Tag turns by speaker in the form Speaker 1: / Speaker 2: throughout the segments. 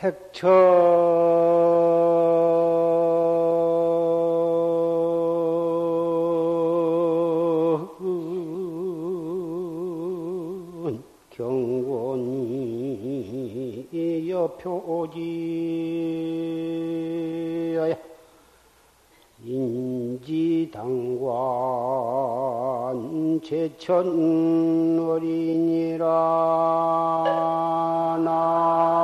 Speaker 1: 백천. 경원이 여표지 인지당관 제천 어린이라 나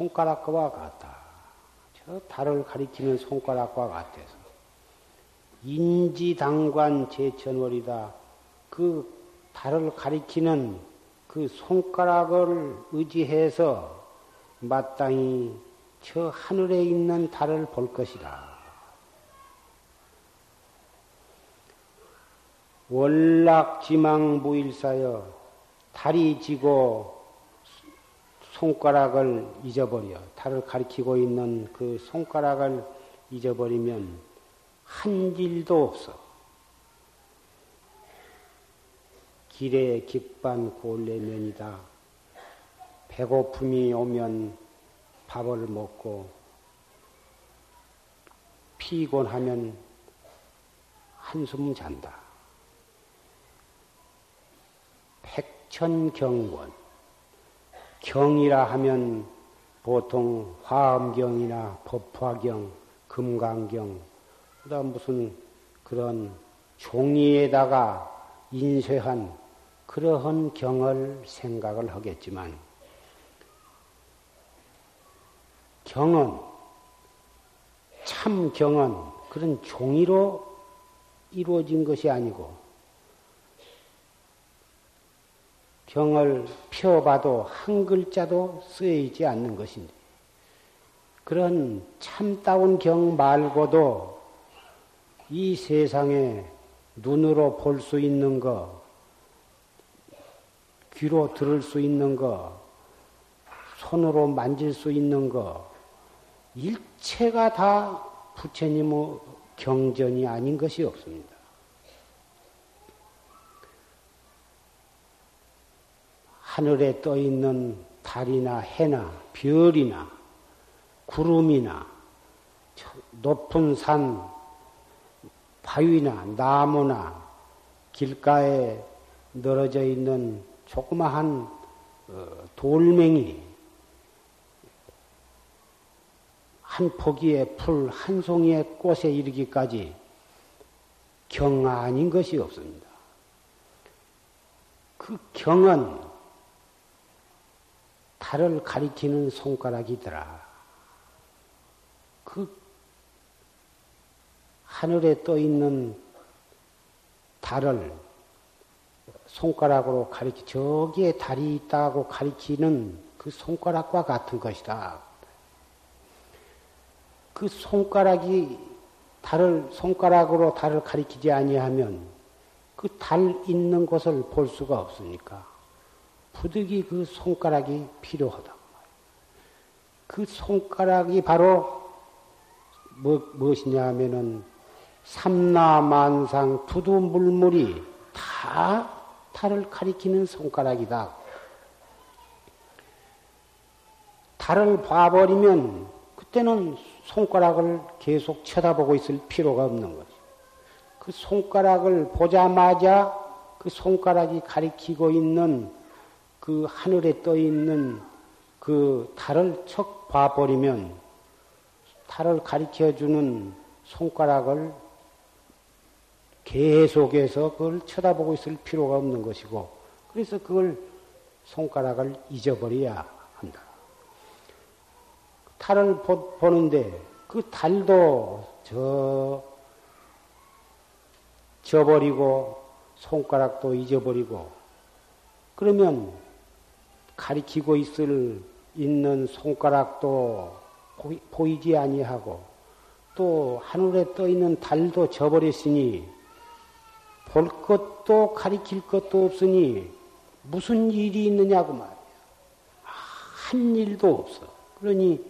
Speaker 1: 손가락과 같다. 저 달을 가리키는 손가락과 같아서 인지당관 제천월이다. 그 달을 가리키는 그 손가락을 의지해서 마땅히 저 하늘에 있는 달을 볼 것이다. 월락지망 무일사여 달이 지고 손가락을 잊어버려 달을 가리키고 있는 그 손가락을 잊어버리면 한 일도 없어. 길에 깃반 골레면이다. 배고픔이 오면 밥을 먹고 피곤하면 한숨 잔다. 백천경원. 경이라 하면 보통 화엄경이나 법화경, 금강경, 그다음 무슨 그런 종이에다가 인쇄한 그러한 경을 생각을 하겠지만 경은 참 경은 그런 종이로 이루어진 것이 아니고 경을 펴봐도 한 글자도 쓰여있지 않는 것인데 그런 참다운 경 말고도 이 세상에 눈으로 볼 수 있는 거, 귀로 들을 수 있는 거, 손으로 만질 수 있는 거, 일체가 다 부처님의 경전이 아닌 것이 없습니다. 하늘에 떠 있는 달이나 해나 별이나 구름이나 높은 산, 바위나 나무나 길가에 늘어져 있는 조그마한 돌멩이, 한 포기의 풀, 한 송이의 꽃에 이르기까지 경 아닌 것이 없습니다. 그 경은 달을 가리키는 손가락이더라. 그 하늘에 떠 있는 달을 손가락으로 가리키, 저기에 달이 있다고 가리키는 그 손가락과 같은 것이다. 그 손가락이 달을, 손가락으로 달을 가리키지 아니하면 그 달 있는 곳을 볼 수가 없으니까 부득이 그 손가락이 필요하다. 그 손가락이 바로 뭐, 무엇이냐 하면은 삼라만상 두두물물이 다 달을 가리키는 손가락이다. 달을 봐버리면 그때는 손가락을 계속 쳐다보고 있을 필요가 없는 거죠. 그 손가락을 보자마자 그 손가락이 가리키고 있는 그 하늘에 떠 있는 그 달을 척 봐버리면 달을 가리켜 주는 손가락을 계속해서 그걸 쳐다보고 있을 필요가 없는 것이고 그래서 그걸 손가락을 잊어버려야 한다. 달을 보, 보는데 그 달도 저 져버리고 손가락도 잊어버리고 그러면 가리키고 있을 있는 손가락도 보이, 지 아니하고 또 하늘에 떠 있는 달도 져버렸으니 볼 것도 가리킬 것도 없으니 무슨 일이 있느냐고 말이야. 한 일도 없어. 그러니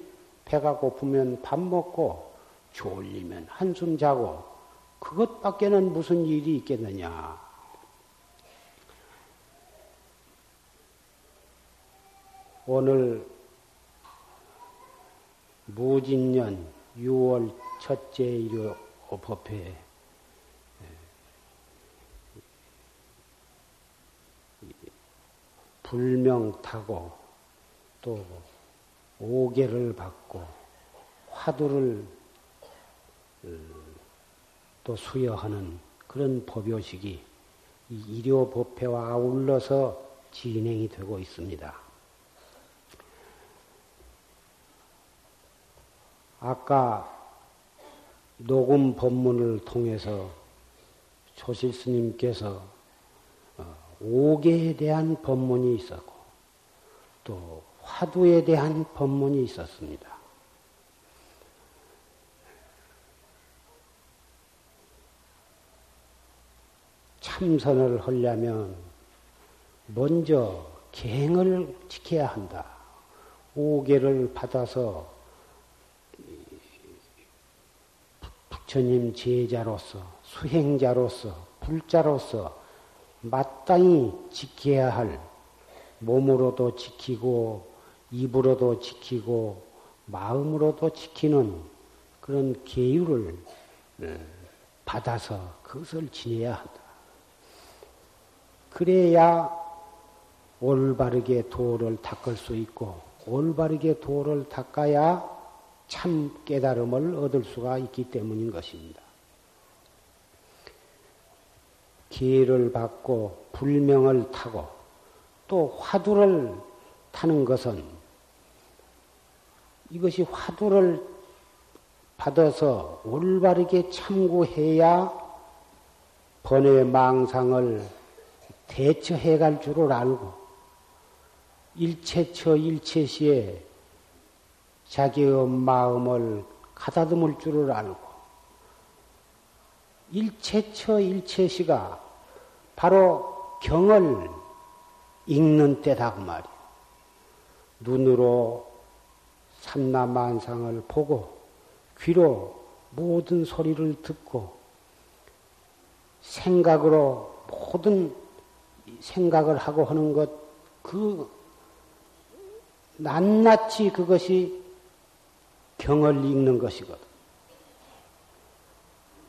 Speaker 1: 배가 고프면 밥 먹고 졸리면 한숨 자고 그것밖에는 무슨 일이 있겠느냐. 오늘 무진년 6월 첫째 일요 법회 불명 타고 또 오계를 받고 화두를 음, 또 수여하는 그런 법요식이 일요 법회와 아울러서 진행이 되고 있습니다. 아까 녹음 법문을 통해서 조실 스님께서 어, 오계에 대한 법문이 있었고 또 화두에 대한 법문이 있었습니다. 참선을 하려면 먼저 갱을 지켜야 한다. 오계를 받아서 부처님 제자로서 수행자로서 불자로서 마땅히 지켜야 할 몸으로도 지키고 입으로도 지키고 마음으로도 지키는 그런 계율을 네. 받아서 그것을 지내야 한다. 그래야 올바르게 도를 닦을 수 있고 올바르게 도를 닦아야 참 깨달음을 얻을 수가 있기 때문인 것입니다. 기회를 받고 불명을 타고 또 화두를 타는 것은 이것이 화두를 받아서 올바르게 참고해야 번외 망상을 대처해 갈 줄을 알고 일체처 일체시에 자기의 마음을 가다듬을 줄을 알고 일체처 일체시가 바로 경을 읽는 때다 그 말이야. 눈으로 삼라만상을 보고 귀로 모든 소리를 듣고 생각으로 모든 생각을 하고 하는 것, 그, 낱낱이 그것이 경을 읽는 것이거든.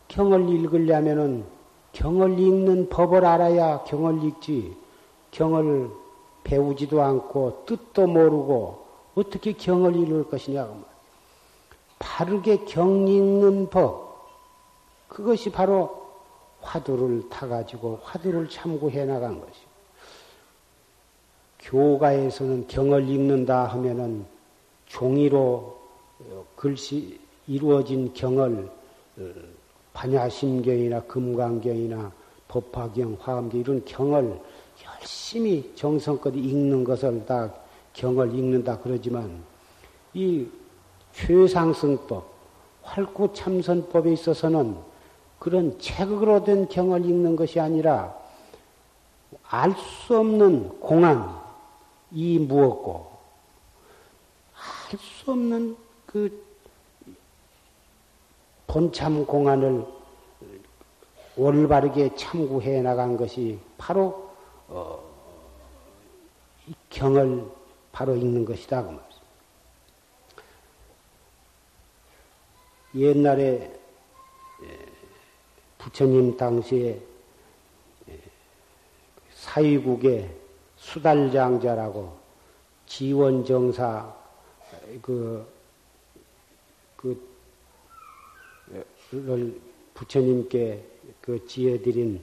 Speaker 1: 경을 읽으려면은 경을 읽는 법을 알아야 경을 읽지, 경을 배우지도 않고 뜻도 모르고 어떻게 경을 읽을 것이냐고 바르게 경 읽는 법, 그것이 바로 화두를 타가지고 화두를 참고해 나간 것이. 교가에서는 경을 읽는다 하면은 종이로 글씨 이루어진 경을 어, 반야심경이나 금강경이나 법화경, 화엄경 이런 경을 열심히 정성껏 읽는 것을 다 경을 읽는다 그러지만 이 최상승법, 활구참선법에 있어서는 그런 책으로 된 경을 읽는 것이 아니라 알 수 없는 공안 이 무엇고 알 수 없는 그 본참 공안을 올바르게 참고해 나간 것이 바로 어, 이 경을 바로 읽는 것이다 그 말입니다. 옛날에 부처님 당시에 사위국의 수달장자라고 지원정사 그, 그, 를 부처님께 그 지어드린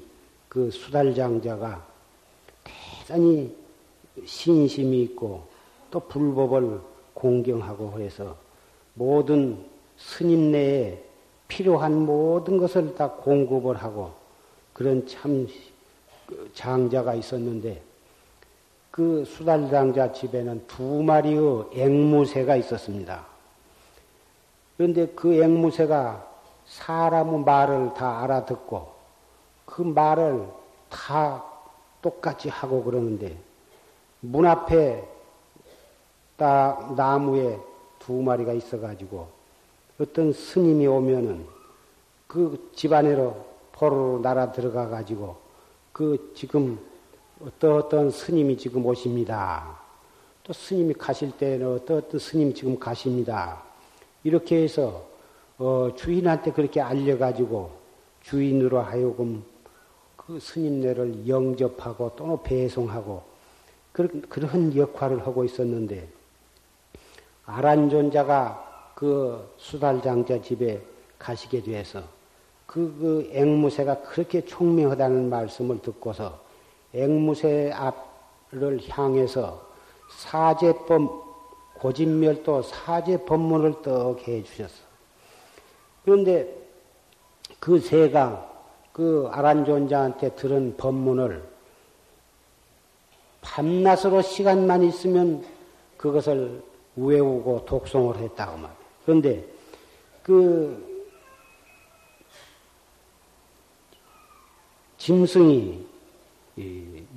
Speaker 1: 그 수달장자가 대단히 신심이 있고 또 불법을 공경하고 해서 모든 스님 내에 필요한 모든 것을 다 공급을 하고 그런 참 장자가 있었는데 그 수달장자 집에는 두 마리의 앵무새가 있었습니다. 그런데 그 앵무새가 사람의 말을 다 알아듣고 그 말을 다 똑같이 하고 그러는데 문 앞에 딱 나무에 두 마리가 있어가지고 어떤 스님이 오면은 그 집안으로 포로로 날아 들어가 가지고 그 지금 어떤 어떤 스님이 지금 오십니다. 또 스님이 가실 때는 어떤 어떤 스님 지금 가십니다. 이렇게 해서 어, 주인한테 그렇게 알려가지고 주인으로 하여금 그 스님네를 영접하고 또는 배송하고 그런, 그런 역할을 하고 있었는데 아란존자가 그 수달장자 집에 가시게 돼서 그, 그 앵무새가 그렇게 총명하다는 말씀을 듣고서 앵무새 앞을 향해서 사제법 고진멸도 사제 법문을 떡해 주셨어. 그런데 그 새가 그 아란존자한테 들은 법문을 밤낮으로 시간만 있으면 그것을 외우고 독송을 했다고 말이야. 그런데 그 짐승이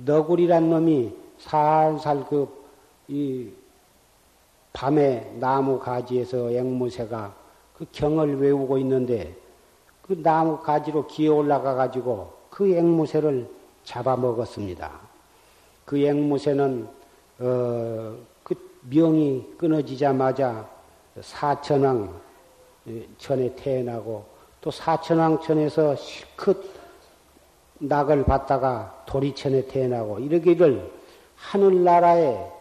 Speaker 1: 너구리란 놈이 살살 그이 밤에 나무 가지에서 앵무새가 그 경을 외우고 있는데 그 나무 가지로 기어 올라가 가지고 그 앵무새를 잡아먹었습니다. 그 앵무새는 어, 그 명이 끊어지자마자 사천왕 천에 태어나고 또 사천왕 천에서 실컷 낙을 받다가 도리천에 태어나고 이러기를 하늘나라에 어,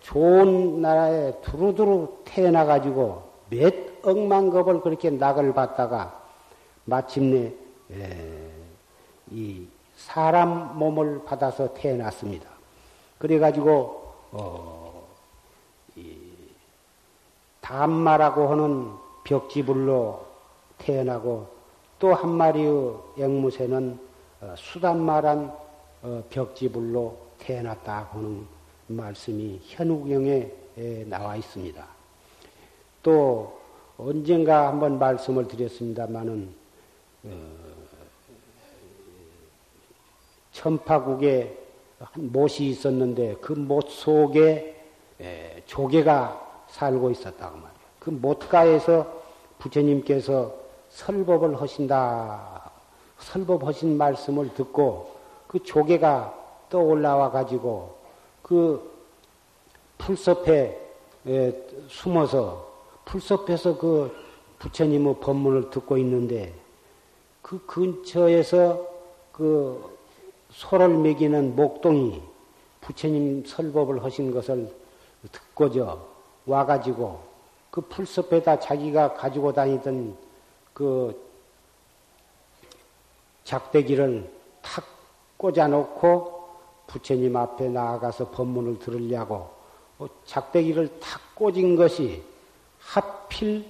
Speaker 1: 좋은 나라에 두루두루 태어나 가지고 몇 억만 겁을 그렇게 낙을 받다가 마침내 이 사람 몸을 받아서 태어났습니다. 그래가지고 어, 담마라고 하는 벽지불로 태어나고 또 한 마리의 앵무새는 어, 수단마란 어, 벽지불로 태어났다 하는 말씀이 현우경에 나와 있습니다. 또 언젠가 한번 말씀을 드렸습니다마는 천파국에 한 못이 있었는데 그 못 속에 조개가 살고 있었다고 말이에요. 그 못가에서 부처님께서 설법을 하신다. 설법하신 말씀을 듣고 그 조개가 떠올라와 가지고 그 풀숲에 숨어서 풀숲에서 그 부처님의 법문을 듣고 있는데 그 근처에서 그 소를 먹이는 목동이 부처님 설법을 하신 것을 듣고저 와가지고 그 풀숲에다 자기가 가지고 다니던 그 작대기를 탁 꽂아놓고 부처님 앞에 나아가서 법문을 들으려고 뭐 작대기를 탁 꽂은 것이 하필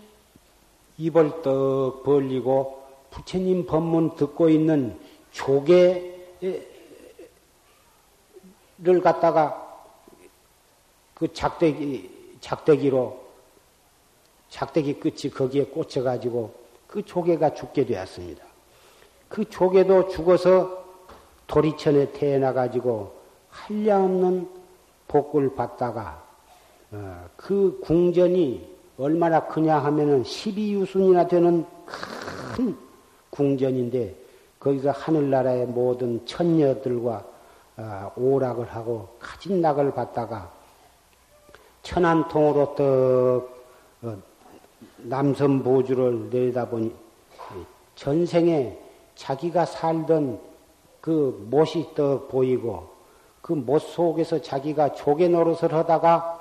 Speaker 1: 입을 떡 벌리고 부처님 법문 듣고 있는 조개 를 갖다가 그 작대기, 작대기로, 작대기 끝이 거기에 꽂혀가지고 그 조개가 죽게 되었습니다. 그 조개도 죽어서 도리천에 태어나가지고 한량없는 복을 받다가 어, 그 궁전이 얼마나 크냐 하면은 12유순이나 되는 큰큰 궁전인데 거기서 하늘나라의 모든 천녀들과 아, 오락을 하고 가진 낙을 받다가 천안통으로 떡 어, 남선 보주를 내려다보니 전생에 자기가 살던 그 못이 떡 보이고 그 못 속에서 자기가 조개 노릇을 하다가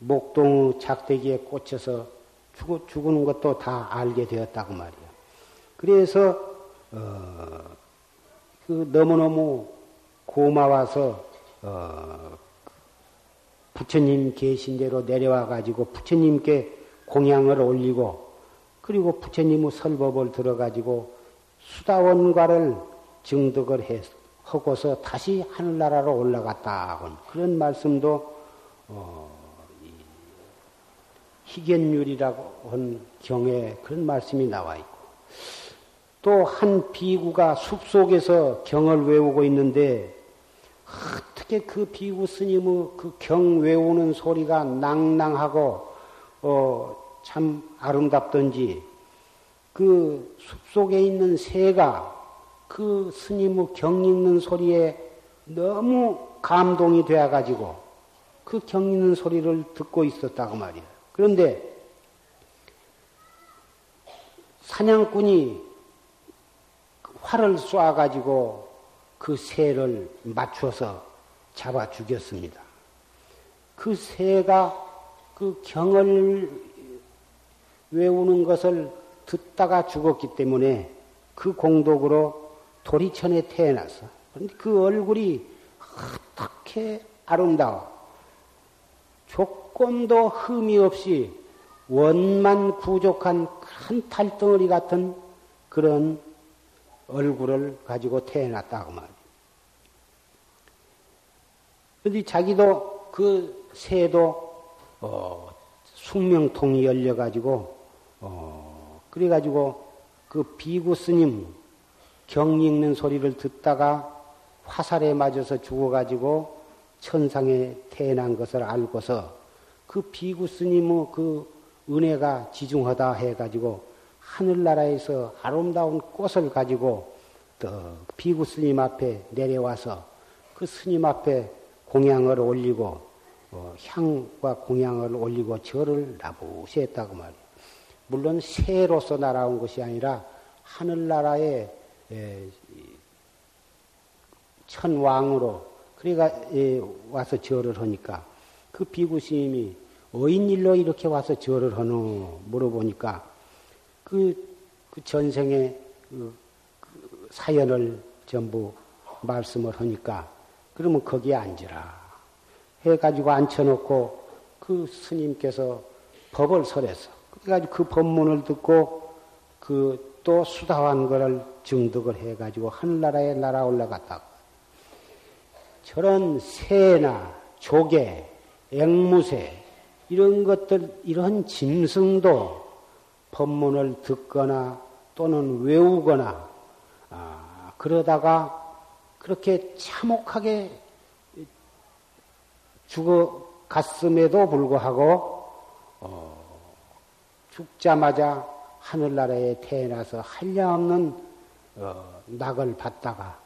Speaker 1: 목동 작대기에 꽂혀서 죽, 죽는 것도 다 알게 되었다고 말이야. 그래서 어, 그 너무너무 고마워서 어, 부처님 계신 대로 내려와 가지고 부처님께 공양을 올리고 그리고 부처님의 설법을 들어 가지고 수다원과를 증득을 해, 하고서 다시 하늘나라로 올라갔다. 그런 말씀도 어, 희견율이라고 한 경에 그런 말씀이 나와 있고 또 한 비구가 숲 속에서 경을 외우고 있는데 어떻게 그 비구 스님의 그 경 외우는 소리가 낭낭하고 어, 참 아름답던지 그 숲속에 있는 새가 그 스님의 경 읽는 소리에 너무 감동이 되어 가지고 그 경 읽는 소리를 듣고 있었다고 말이야. 그런데 사냥꾼이 활을 쏴 가지고 그 새를 맞춰서 잡아 죽였습니다. 그 새가 그 경을 외우는 것을 듣다가 죽었기 때문에 그 공덕으로 도리천에 태어났어. 그런데 그 얼굴이 어떻게 아름다워. 조금도 흠이 없이 원만 구족한 큰 탈덩어리 같은 그런 얼굴을 가지고 태어났다고 말이야. 근데 자기도 그 새도 어, 숙명통이 열려가지고 어, 그래가지고 그 비구 스님 경 읽는 소리를 듣다가 화살에 맞아서 죽어가지고 천상에 태어난 것을 알고서 그 비구 스님의 그 은혜가 지중하다 해가지고 하늘나라에서 아름다운 꽃을 가지고 또 비구 스님 앞에 내려와서 그 스님 앞에 공양을 올리고 어, 향과 공양을 올리고 절을 나부시 했다고 말이에요. 물론 새로서 날아온 것이 아니라 하늘나라의 천왕으로 그래가 와서 절을 하니까 그 비구 스님이 어인 일로 이렇게 와서 절을 하노 물어보니까 그, 그 전생의 그, 그 사연을 전부 말씀을 하니까 그러면 거기에 앉으라 해가지고 앉혀놓고 그 스님께서 법을 설해서 그래가지고 그 법문을 듣고 그 또 수다한 거를 증득을 해가지고 하늘나라에 날아 올라갔다고. 저런 새나 조개, 앵무새 이런 것들 이런 짐승도 법문을 듣거나 또는 외우거나 아, 그러다가 그렇게 참혹하게 죽어 갔음에도 불구하고 어, 죽자마자 하늘나라에 태어나서 한량없는 어, 낙을 받다가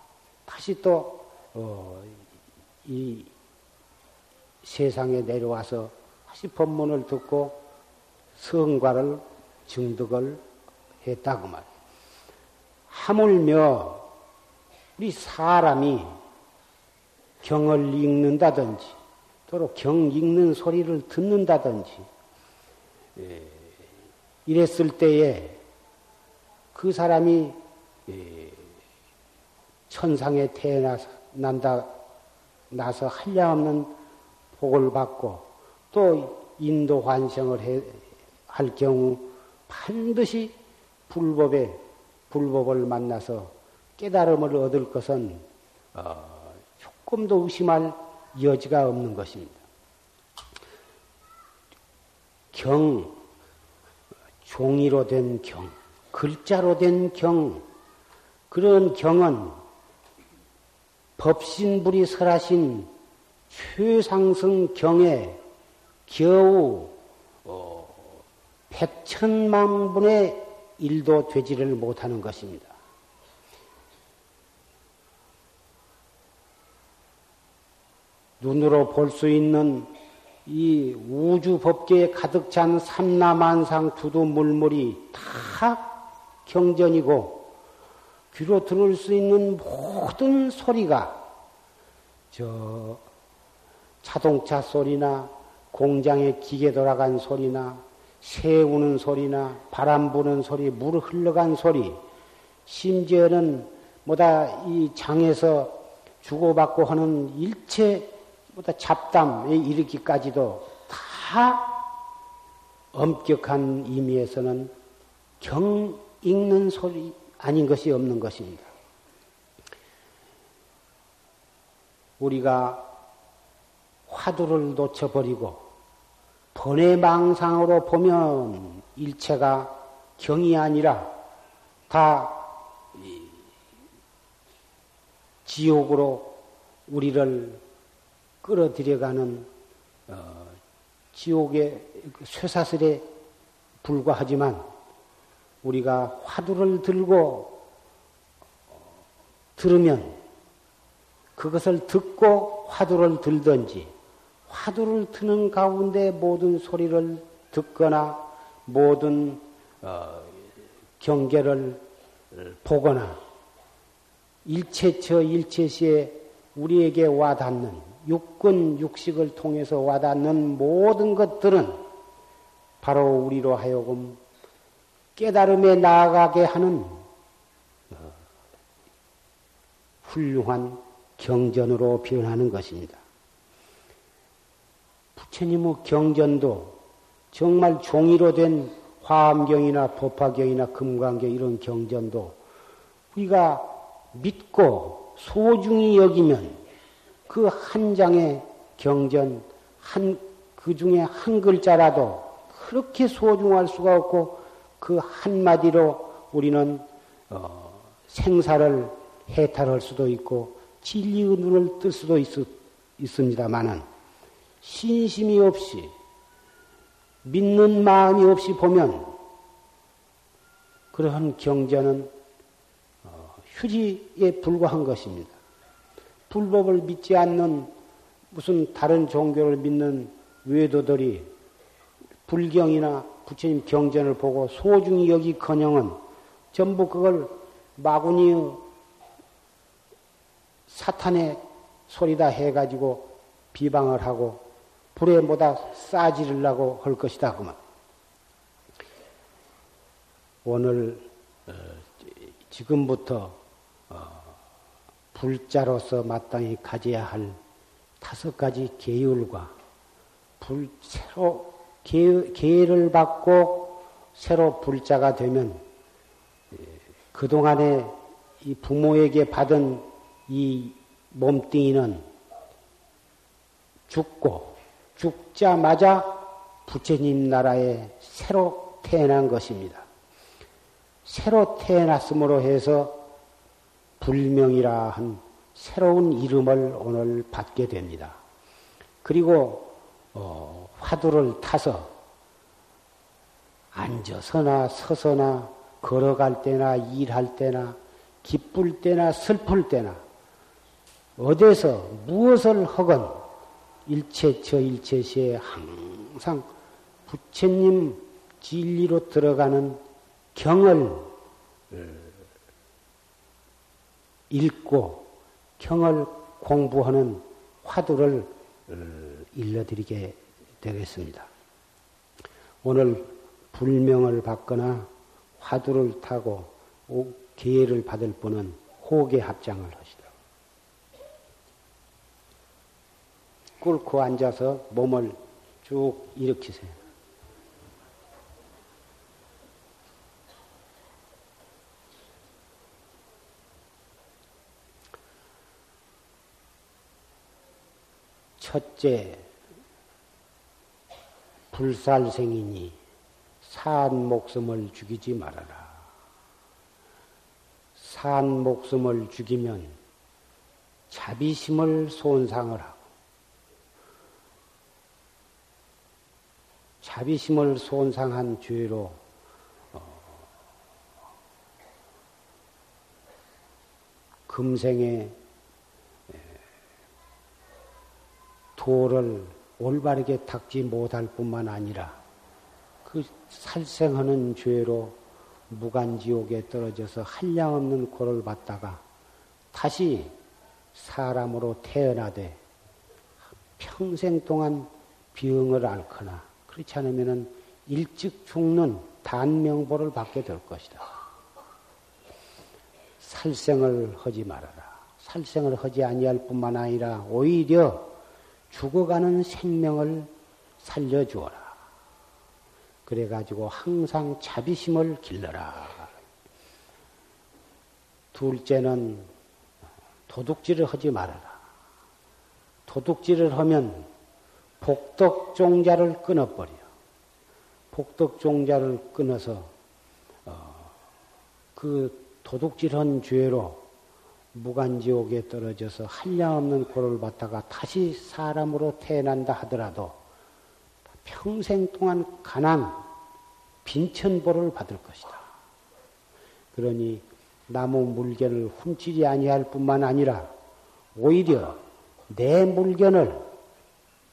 Speaker 1: 다시 또이 어, 세상에 내려와서 다시 법문을 듣고 성과를 증득을 했다고 말이에요. 하물며 우리 사람이 경을 읽는다든지 또로 경 읽는 소리를 듣는다든지 예, 이랬을 때에 그 사람이 예, 천상에 태어난다 나서 한량없는 복을 받고 또 인도 환생을 해, 할 경우 반드시 불법에 불법을 만나서 깨달음을 얻을 것은 어, 조금도 의심할 여지가 없는 것입니다. 경, 종이로 된 경, 글자로 된 경, 그런 경은 법신불이 설하신 최상승 경에 겨우 어, 백천만 분의 일도 되지를 못하는 것입니다. 눈으로 볼 수 있는 이 우주 법계에 가득 찬 삼라만상 두두 물물이 다 경전이고 귀로 들을 수 있는 모든 소리가 저 자동차 소리나 공장의 기계 돌아간 소리나 새 우는 소리나 바람 부는 소리, 물 흘러간 소리, 심지어는 뭐다 이 장에서 주고받고 하는 일체 뭐다 잡담에 이르기까지도 다 엄격한 의미에서는 경 읽는 소리 아닌 것이 없는 것입니다. 우리가 화두를 놓쳐버리고 번외망상으로 보면 일체가 경이 아니라 다 지옥으로 우리를 끌어들여가는 어, 지옥의 쇠사슬에 불과하지만 우리가 화두를 들고 들으면 그것을 듣고 화두를 들든지 화두를 트는 가운데 모든 소리를 듣거나 모든 어, 경계를 보거나 일체처 일체시에 우리에게 와닿는 육근 육식을 통해서 와닿는 모든 것들은 바로 우리로 하여금 깨달음에 나아가게 하는 어, 훌륭한 경전으로 변하는 것입니다. 부처님의 경전도 정말 종이로 된 화엄경이나 법화경이나 금강경 이런 경전도 우리가 믿고 소중히 여기면 그 한 장의 경전 한 그 중에 한 글자라도 그렇게 소중할 수가 없고 그 한마디로 우리는 어, 생사를 해탈할 수도 있고 진리의 눈을 뜰 수도 있, 있습니다만은 신심이 없이 믿는 마음이 없이 보면 그러한 경전은 어, 휴지에 불과한 것입니다. 불법을 믿지 않는 무슨 다른 종교를 믿는 외도들이 불경이나 부처님 경전을 보고 소중히 여기커녕은 전부 그걸 마구니 사탄의 소리다 해가지고 비방을 하고 불에 뭐다 싸지르려고 할 것이다 그만. 오늘 어, 지금부터 어, 불자로서 마땅히 가져야 할 다섯 가지 계율과 불 새로 계를 받고 새로 불자가 되면 그 동안에 이 부모에게 받은 이 몸뚱이는 죽고 죽자마자 부처님 나라에 새로 태어난 것입니다. 새로 태어났으므로 해서 불명이라 한 새로운 이름을 오늘 받게 됩니다. 그리고 어, 화두를 타서 앉아서나 서서나 걸어갈 때나 일할 때나 기쁠 때나 슬플 때나 어디서 무엇을 하건 일체처 일체시에 항상 부처님 진리로 들어가는 경을 어, 읽고 경을 공부하는 화두를 어, 일러드리게 되겠습니다. 오늘 불명을 받거나 화두를 타고 기회를 받을 분은 호계 합장을 하시다. 꿇고 앉아서 몸을 쭉 일으키세요. 첫째, 불살생이니 산 목숨을 죽이지 말아라. 산 목숨을 죽이면 자비심을 손상을 하고 자비심을 손상한 죄로 어, 금생에 도를 올바르게 닦지 못할 뿐만 아니라 그 살생하는 죄로 무간지옥에 떨어져서 한량없는 고를 받다가 다시 사람으로 태어나되 평생 동안 병을 앓거나 그렇지 않으면 일찍 죽는 단명보를 받게 될 것이다. 살생을 하지 말아라. 살생을 하지 아니할 뿐만 아니라 오히려 죽어가는 생명을 살려주어라. 그래가지고 항상 자비심을 길러라. 둘째는 도둑질을 하지 말아라. 도둑질을 하면 복덕종자를 끊어버려. 복덕종자를 끊어서 어, 그 도둑질한 죄로 무간지옥에 떨어져서 한량없는 고를 받다가 다시 사람으로 태어난다 하더라도 평생 동안 가난 빈천보를 받을 것이다. 그러니 나무 물건을 훔치지 아니할 뿐만 아니라 오히려 내 물건을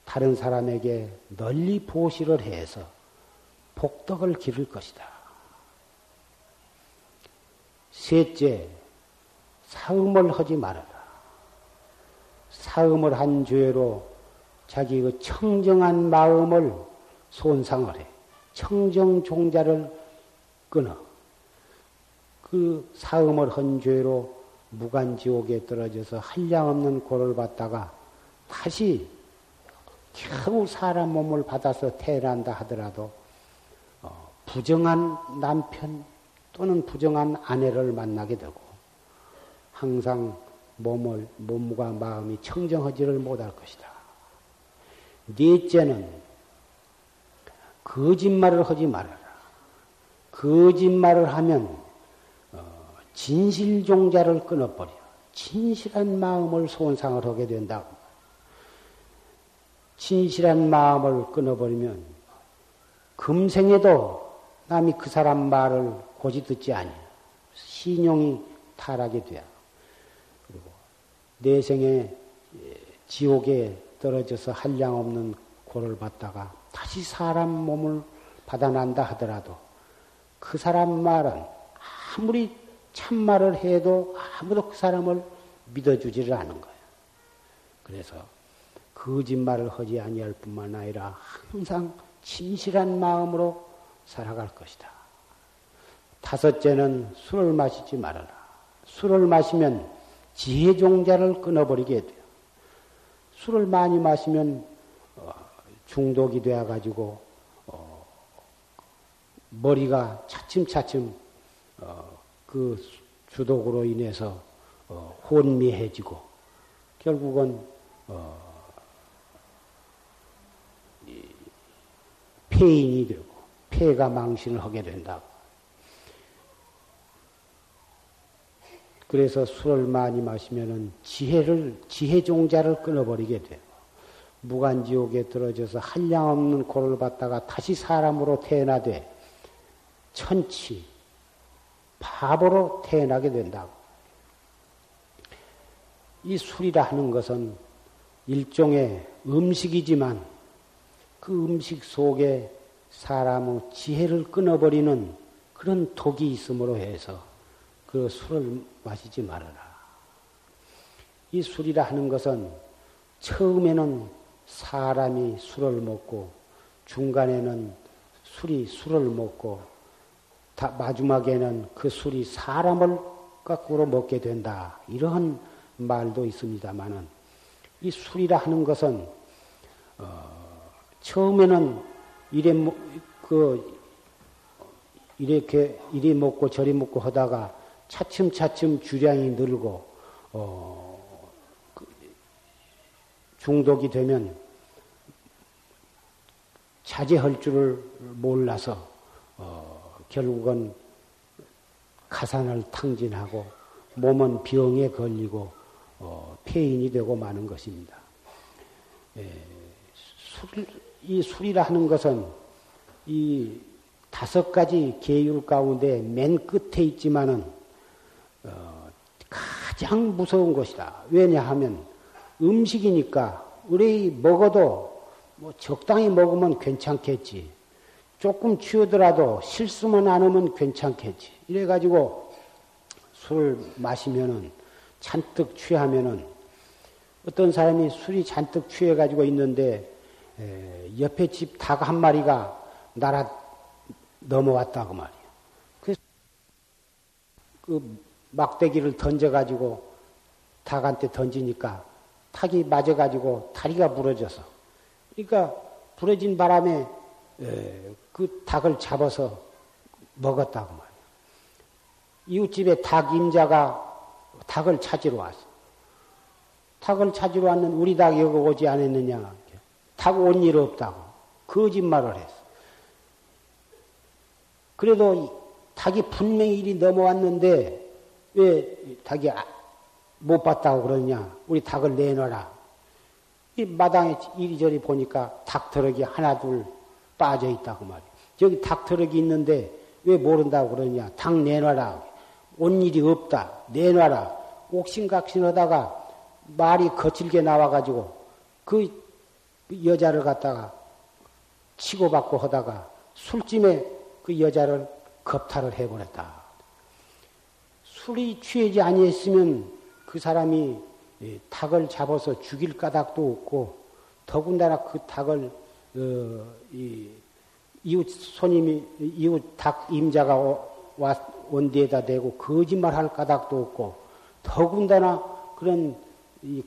Speaker 1: 다른 사람에게 널리 보시를 해서 복덕을 기를 것이다. 셋째, 사음을 하지 말아라. 사음을 한 죄로 자기 그 청정한 마음을 손상을 해. 청정 종자를 끊어. 그 사음을 한 죄로 무간지옥에 떨어져서 한량없는 고를 받다가 다시 겨우 사람 몸을 받아서 태어난다 하더라도 어, 부정한 남편 또는 부정한 아내를 만나게 되고 항상 몸을 몸과 마음이 청정하지를 못할 것이다. 넷째는 거짓말을 하지 말아라. 거짓말을 하면 어, 진실종자를 끊어버려. 진실한 마음을 손상을 하게 된다고. 진실한 마음을 끊어버리면 금생에도 남이 그 사람 말을 고지 듣지 아니 신용이 타락이 돼요. 내생에 지옥에 떨어져서 한량 없는 고를 받다가 다시 사람 몸을 받아난다 하더라도 그 사람 말은 아무리 참말을 해도 아무도 그 사람을 믿어주지를 않은 거예요. 그래서 거짓말을 하지 아니할 뿐만 아니라 항상 진실한 마음으로 살아갈 것이다. 다섯째는 술을 마시지 말아라. 술을 마시면 지혜 종자를 끊어버리게 돼요. 술을 많이 마시면 어, 중독이 되어가지고 어, 머리가 차츰차츰 어, 그 주독으로 인해서 혼미해지고 결국은 폐인이 되고 폐가 망신을 하게 된다고. 그래서 술을 많이 마시면은 지혜를 지혜 종자를 끊어버리게 돼요. 무간지옥에 떨어져서 한량없는 고를 받다가 다시 사람으로 태어나되 천치 바보로 태어나게 된다고. 이 술이라 하는 것은 일종의 음식이지만 그 음식 속에 사람의 지혜를 끊어버리는 그런 독이 있음으로 해서 그 술을 마시지 말아라. 이 술이라 하는 것은 처음에는 사람이 술을 먹고 중간에는 술이 술을 먹고 마지막에는 그 술이 사람을 거꾸로 먹게 된다. 이러한 말도 있습니다만은 이 술이라 하는 것은 어, 처음에는 이래 그 이렇게 이리 먹고 저리 먹고 하다가 차츰차츰 주량이 늘고 어, 그 중독이 되면 자제할 줄을 몰라서 어, 결국은 가산을 탕진하고 몸은 병에 걸리고 어, 폐인이 되고 마는 것입니다. 예, 술, 이 술이라 하는 것은 이 다섯 가지 계율 가운데 맨 끝에 있지만은 어, 가장 무서운 것이다. 왜냐하면 음식이니까 우리 먹어도 뭐 적당히 먹으면 괜찮겠지. 조금 취하더라도 실수만 안 하면 괜찮겠지. 이래가지고 술을 마시면은 잔뜩 취하면은 어떤 사람이 술이 잔뜩 취해가지고 있는데 에, 옆에 집 닭 한 마리가 날아 넘어왔다고 말이에요. 그래서 그 막대기를 던져가지고 닭한테 던지니까 닭이 맞아가지고 다리가 부러져서 그러니까 부러진 바람에 에, 그 닭을 잡아서 먹었다고 말이에요. 이웃집에 닭 임자가 닭을 찾으러 왔어. 닭을 찾으러 왔는 우리 닭 여기 오지 않았느냐. 닭 온 일 없다고. 거짓말을 했어. 그래도 닭이 분명히 일이 넘어왔는데 왜 닭이 아, 못 봤다고 그러냐. 우리 닭을 내놔라. 이 마당에 이리저리 보니까 닭터럭이 하나 둘 빠져 있다고 말이야. 저기 닭터럭이 있는데 왜 모른다고 그러냐. 닭 내놔라. 온 일이 없다. 내놔라. 옥신각신 하다가 말이 거칠게 나와가지고 그 여자를 갖다가 치고받고 하다가 술찜에 그 여자를 겁탈을 해버렸다. 술이 취하지 아니했으면 그 사람이 닭을 잡아서 죽일 까닭도 없고 더군다나 그 닭을 어, 이, 이웃 손님이 이웃 닭 임자가 온 데에다 대고 거짓말할 까닭도 없고 더군다나 그런 이,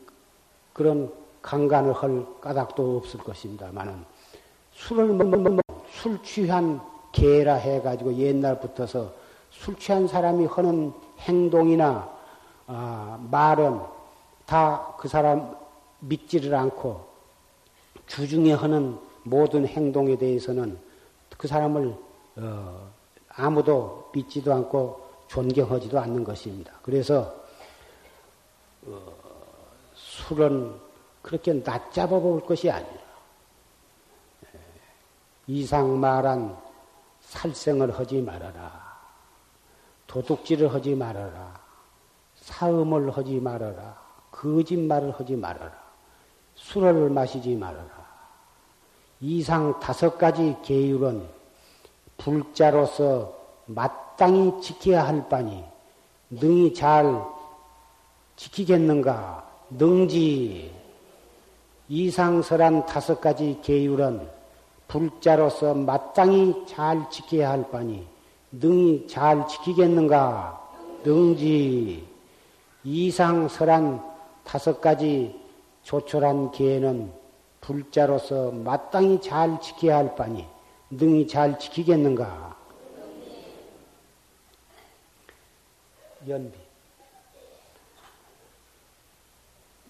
Speaker 1: 그런 강간을 할 까닭도 없을 것입니다만은 술을 먹는 술 취한 개라 해가지고 옛날부터서 술 취한 사람이 하는 행동이나 아, 말은 다 그 사람 믿지를 않고 주중에 하는 모든 행동에 대해서는 그 사람을 어, 아무도 믿지도 않고 존경하지도 않는 것입니다. 그래서 어, 술은 그렇게 낮잡아 볼 것이 아니라 이상 말한 살생을 하지 말아라. 도둑질을 하지 말아라. 사음을 하지 말아라. 거짓말을 하지 말아라. 술을 마시지 말아라. 이상 다섯 가지 계율은 불자로서 마땅히 지켜야 할 바니 능히 잘 지키겠는가? 능지 이상설한 다섯 가지 계율은 불자로서 마땅히 잘 지켜야 할 바니 능히 잘 지키겠는가? 능지 이상설한 다섯 가지 조촐한 계는 불자로서 마땅히 잘 지켜야 할 바니 능히 잘 지키겠는가? 연비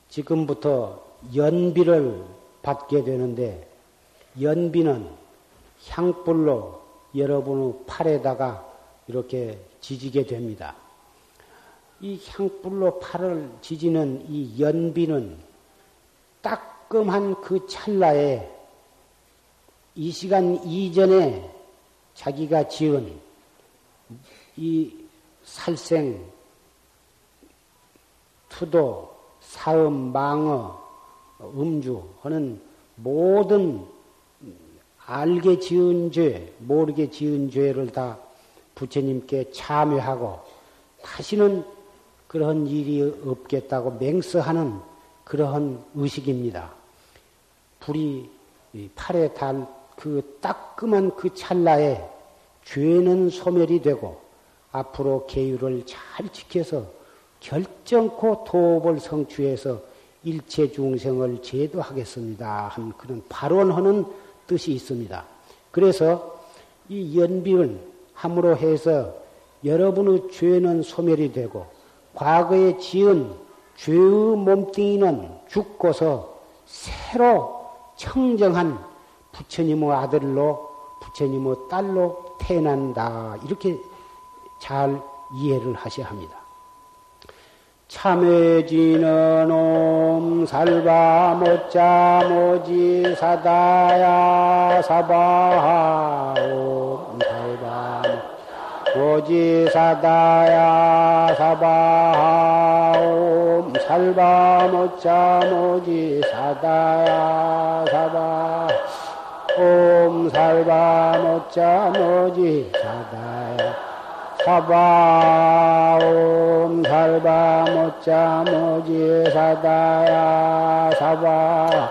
Speaker 1: 지금부터 연비를 받게 되는데 연비는 향불로 여러분의 팔에다가 이렇게 지지게 됩니다. 이 향불로 팔을 지지는 이 연비는 따끔한 그 찰나에 이 시간 이전에 자기가 지은 이 살생, 투도, 사음, 망어, 음주 하는 모든 알게 지은 죄, 모르게 지은 죄를 다 부처님께 참여하고 다시는 그런 일이 없겠다고 맹서하는 그러한 의식입니다. 불이 팔에 달 그 따끔한 그 찰나에 죄는 소멸이 되고 앞으로 계율을 잘 지켜서 결정코 도업을 성취해서 일체 중생을 제도하겠습니다. 한 그런 발언하는 뜻이 있습니다. 그래서 이 연비를 함으로 해서 여러분의 죄는 소멸이 되고 과거에 지은 죄의 몸뚱이는 죽고서 새로 청정한 부처님의 아들로 부처님의 딸로 태어난다. 이렇게 잘 이해를 하셔야 합니다. 참해지는 옴 살바 못자 모지 사다야 사바 옴 살바 모지 사다야 사바 옴 살바 모자 모지 사다야 사바. 옴 살바 모자 모지 사다야 사바 옴 살바 모자 모지 사다야 사바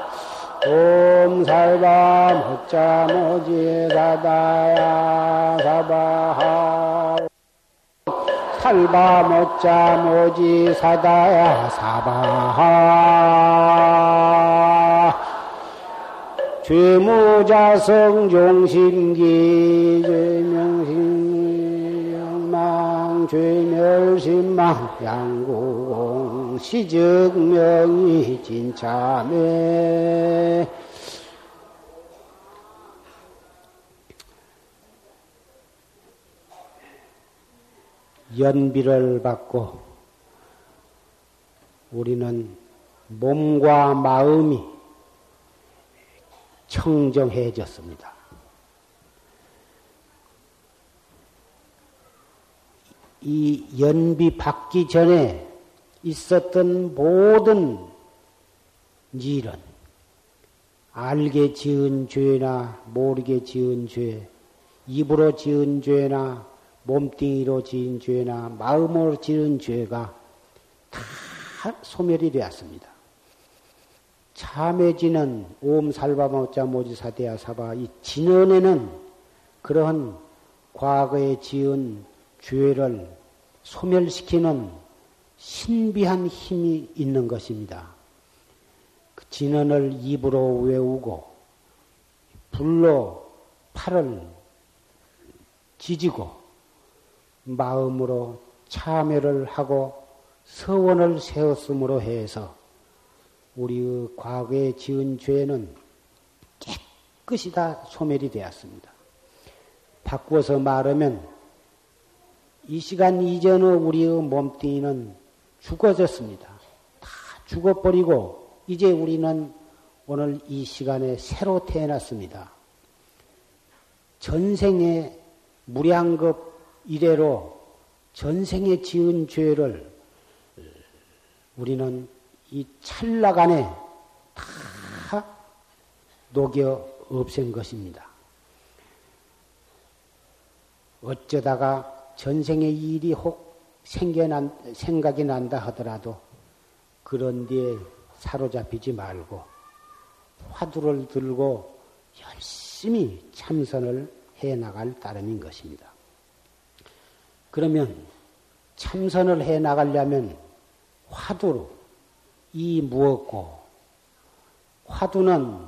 Speaker 1: 옴 살바 모자 모지 사다야 사바하 살바 모자 모지 사다야 사바하 죄무자성 종신기 죄명신망 죄멸신망 양구공 시증명이 진참해 연비를 받고 우리는 몸과 마음이 청정해졌습니다. 이 연비 받기 전에 있었던 모든 일은 알게 지은 죄나 모르게 지은 죄, 입으로 지은 죄나 몸뚱이로 지은 죄나 마음으로 지은 죄가 다 소멸이 되었습니다. 참해지는 옴살바모자 모지사대야 사바 이 진언에는 그러한 과거에 지은 죄를 소멸시키는 신비한 힘이 있는 것입니다. 그 진언을 입으로 외우고 불로 팔을 지지고 마음으로 참여를 하고 서원을 세웠으므로 해서 우리의 과거에 지은 죄는 깨끗이 다 소멸이 되었습니다. 바꾸어서 말하면 이 시간 이전의 우리의 몸뚱이는 죽어졌습니다. 다 죽어버리고 이제 우리는 오늘 이 시간에 새로 태어났습니다. 전생에 무량급 이래로 전생에 지은 죄를 우리는 이 찰나간에 다 녹여 없앤 것입니다. 어쩌다가 전생의 일이 혹 생겨난, 생각이 난다 하더라도 그런 데에 사로잡히지 말고 화두를 들고 열심히 참선을 해 나갈 따름인 것입니다. 그러면 참선을 해 나가려면 화두로 이 무엇고 화두는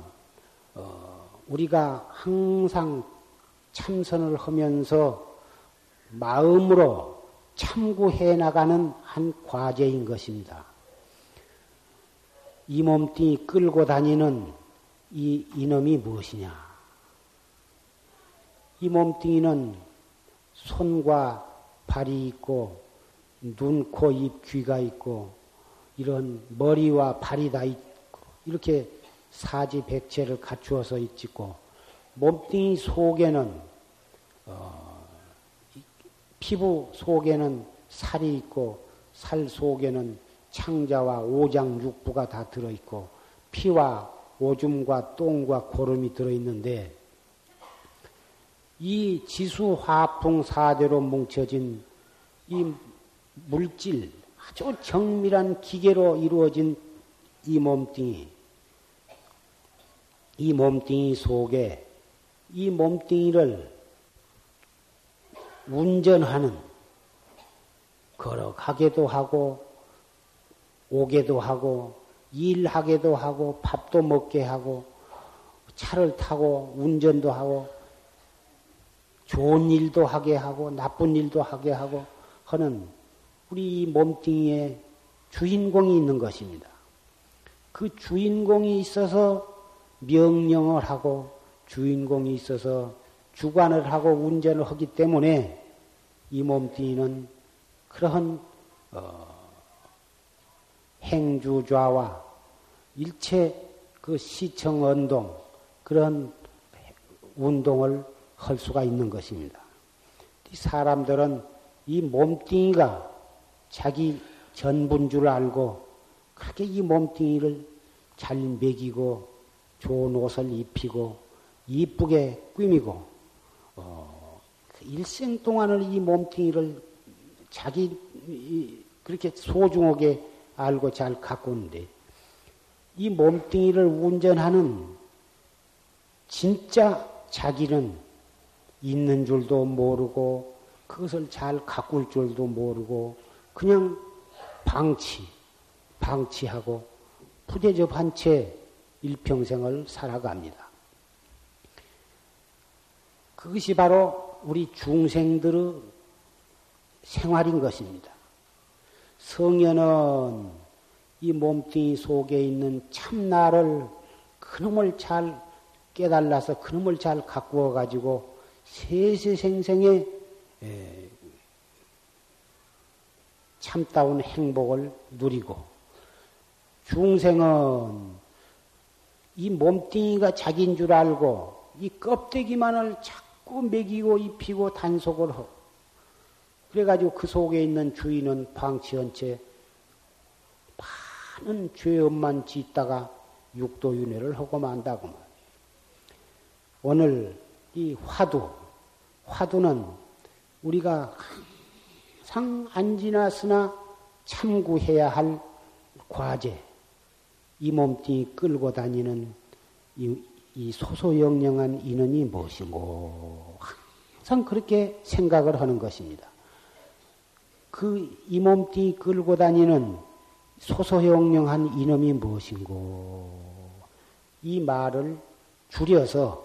Speaker 1: 어, 우리가 항상 참선을 하면서 마음으로 참고해 나가는 한 과제인 것입니다. 이 몸뚱이 끌고 다니는 이 이놈이 무엇이냐? 이 몸뚱이는 손과 발이 있고 눈, 코, 입, 귀가 있고 이런 머리와 발이 다 있고 이렇게 사지백체를 갖추어서 있고 몸뚱이 속에는 어, 피부 속에는 살이 있고 살 속에는 창자와 오장육부가 다 들어있고 피와 오줌과 똥과 고름이 들어있는데 이 지수 화풍 사대로 뭉쳐진 이 물질, 아주 정밀한 기계로 이루어진 이 몸뚱이, 이 몸뚱이 속에 이 몸뚱이를 운전하는, 걸어가게도 하고, 오게도 하고, 일하게도 하고, 밥도 먹게 하고, 차를 타고, 운전도 하고, 좋은 일도 하게 하고 나쁜 일도 하게 하고 하는 우리 몸뚱이에 주인공이 있는 것입니다. 그 주인공이 있어서 명령을 하고 주인공이 있어서 주관을 하고 운전을 하기 때문에 이 몸뚱이는 그러한 어, 행주좌와 일체 그 시청 언동 그런 운동을 할 수가 있는 것입니다. 사람들은 이 몸뚱이가 자기 전부인 줄 알고 그렇게 이 몸뚱이를 잘 먹이고 좋은 옷을 입히고 이쁘게 꾸미고 어, 그 일생 동안을 이 몸뚱이를 자기 그렇게 소중하게 알고 잘 가꾸는데 이 몸뚱이를 운전하는 진짜 자기는 있는 줄도 모르고 그것을 잘 가꿀 줄도 모르고 그냥 방치, 방치하고 부대접한 채 일평생을 살아갑니다. 그것이 바로 우리 중생들의 생활인 것입니다. 성현은 이 몸뚱이 속에 있는 참나를 그놈을 잘 깨달아서 그놈을 잘 가꾸어 가지고 세세생생의 참다운 행복을 누리고 중생은 이 몸뚱이가 자기인 줄 알고 이 껍데기만을 자꾸 먹이고 입히고 단속을 하고 그래가지고 그 속에 있는 주인은 방치한 채 많은 죄업만 짓다가 육도윤회를 하고 만다고. 오늘 이 화두, 화두는 우리가 항상 안 지났으나 참고해야 할 과제, 이 몸뚱이 끌고 다니는 이, 이 소소영령한 인원이 무엇이고 항상 그렇게 생각을 하는 것입니다. 그 이 몸뚱이 끌고 다니는 소소영령한 이놈이 무엇인고 이 말을 줄여서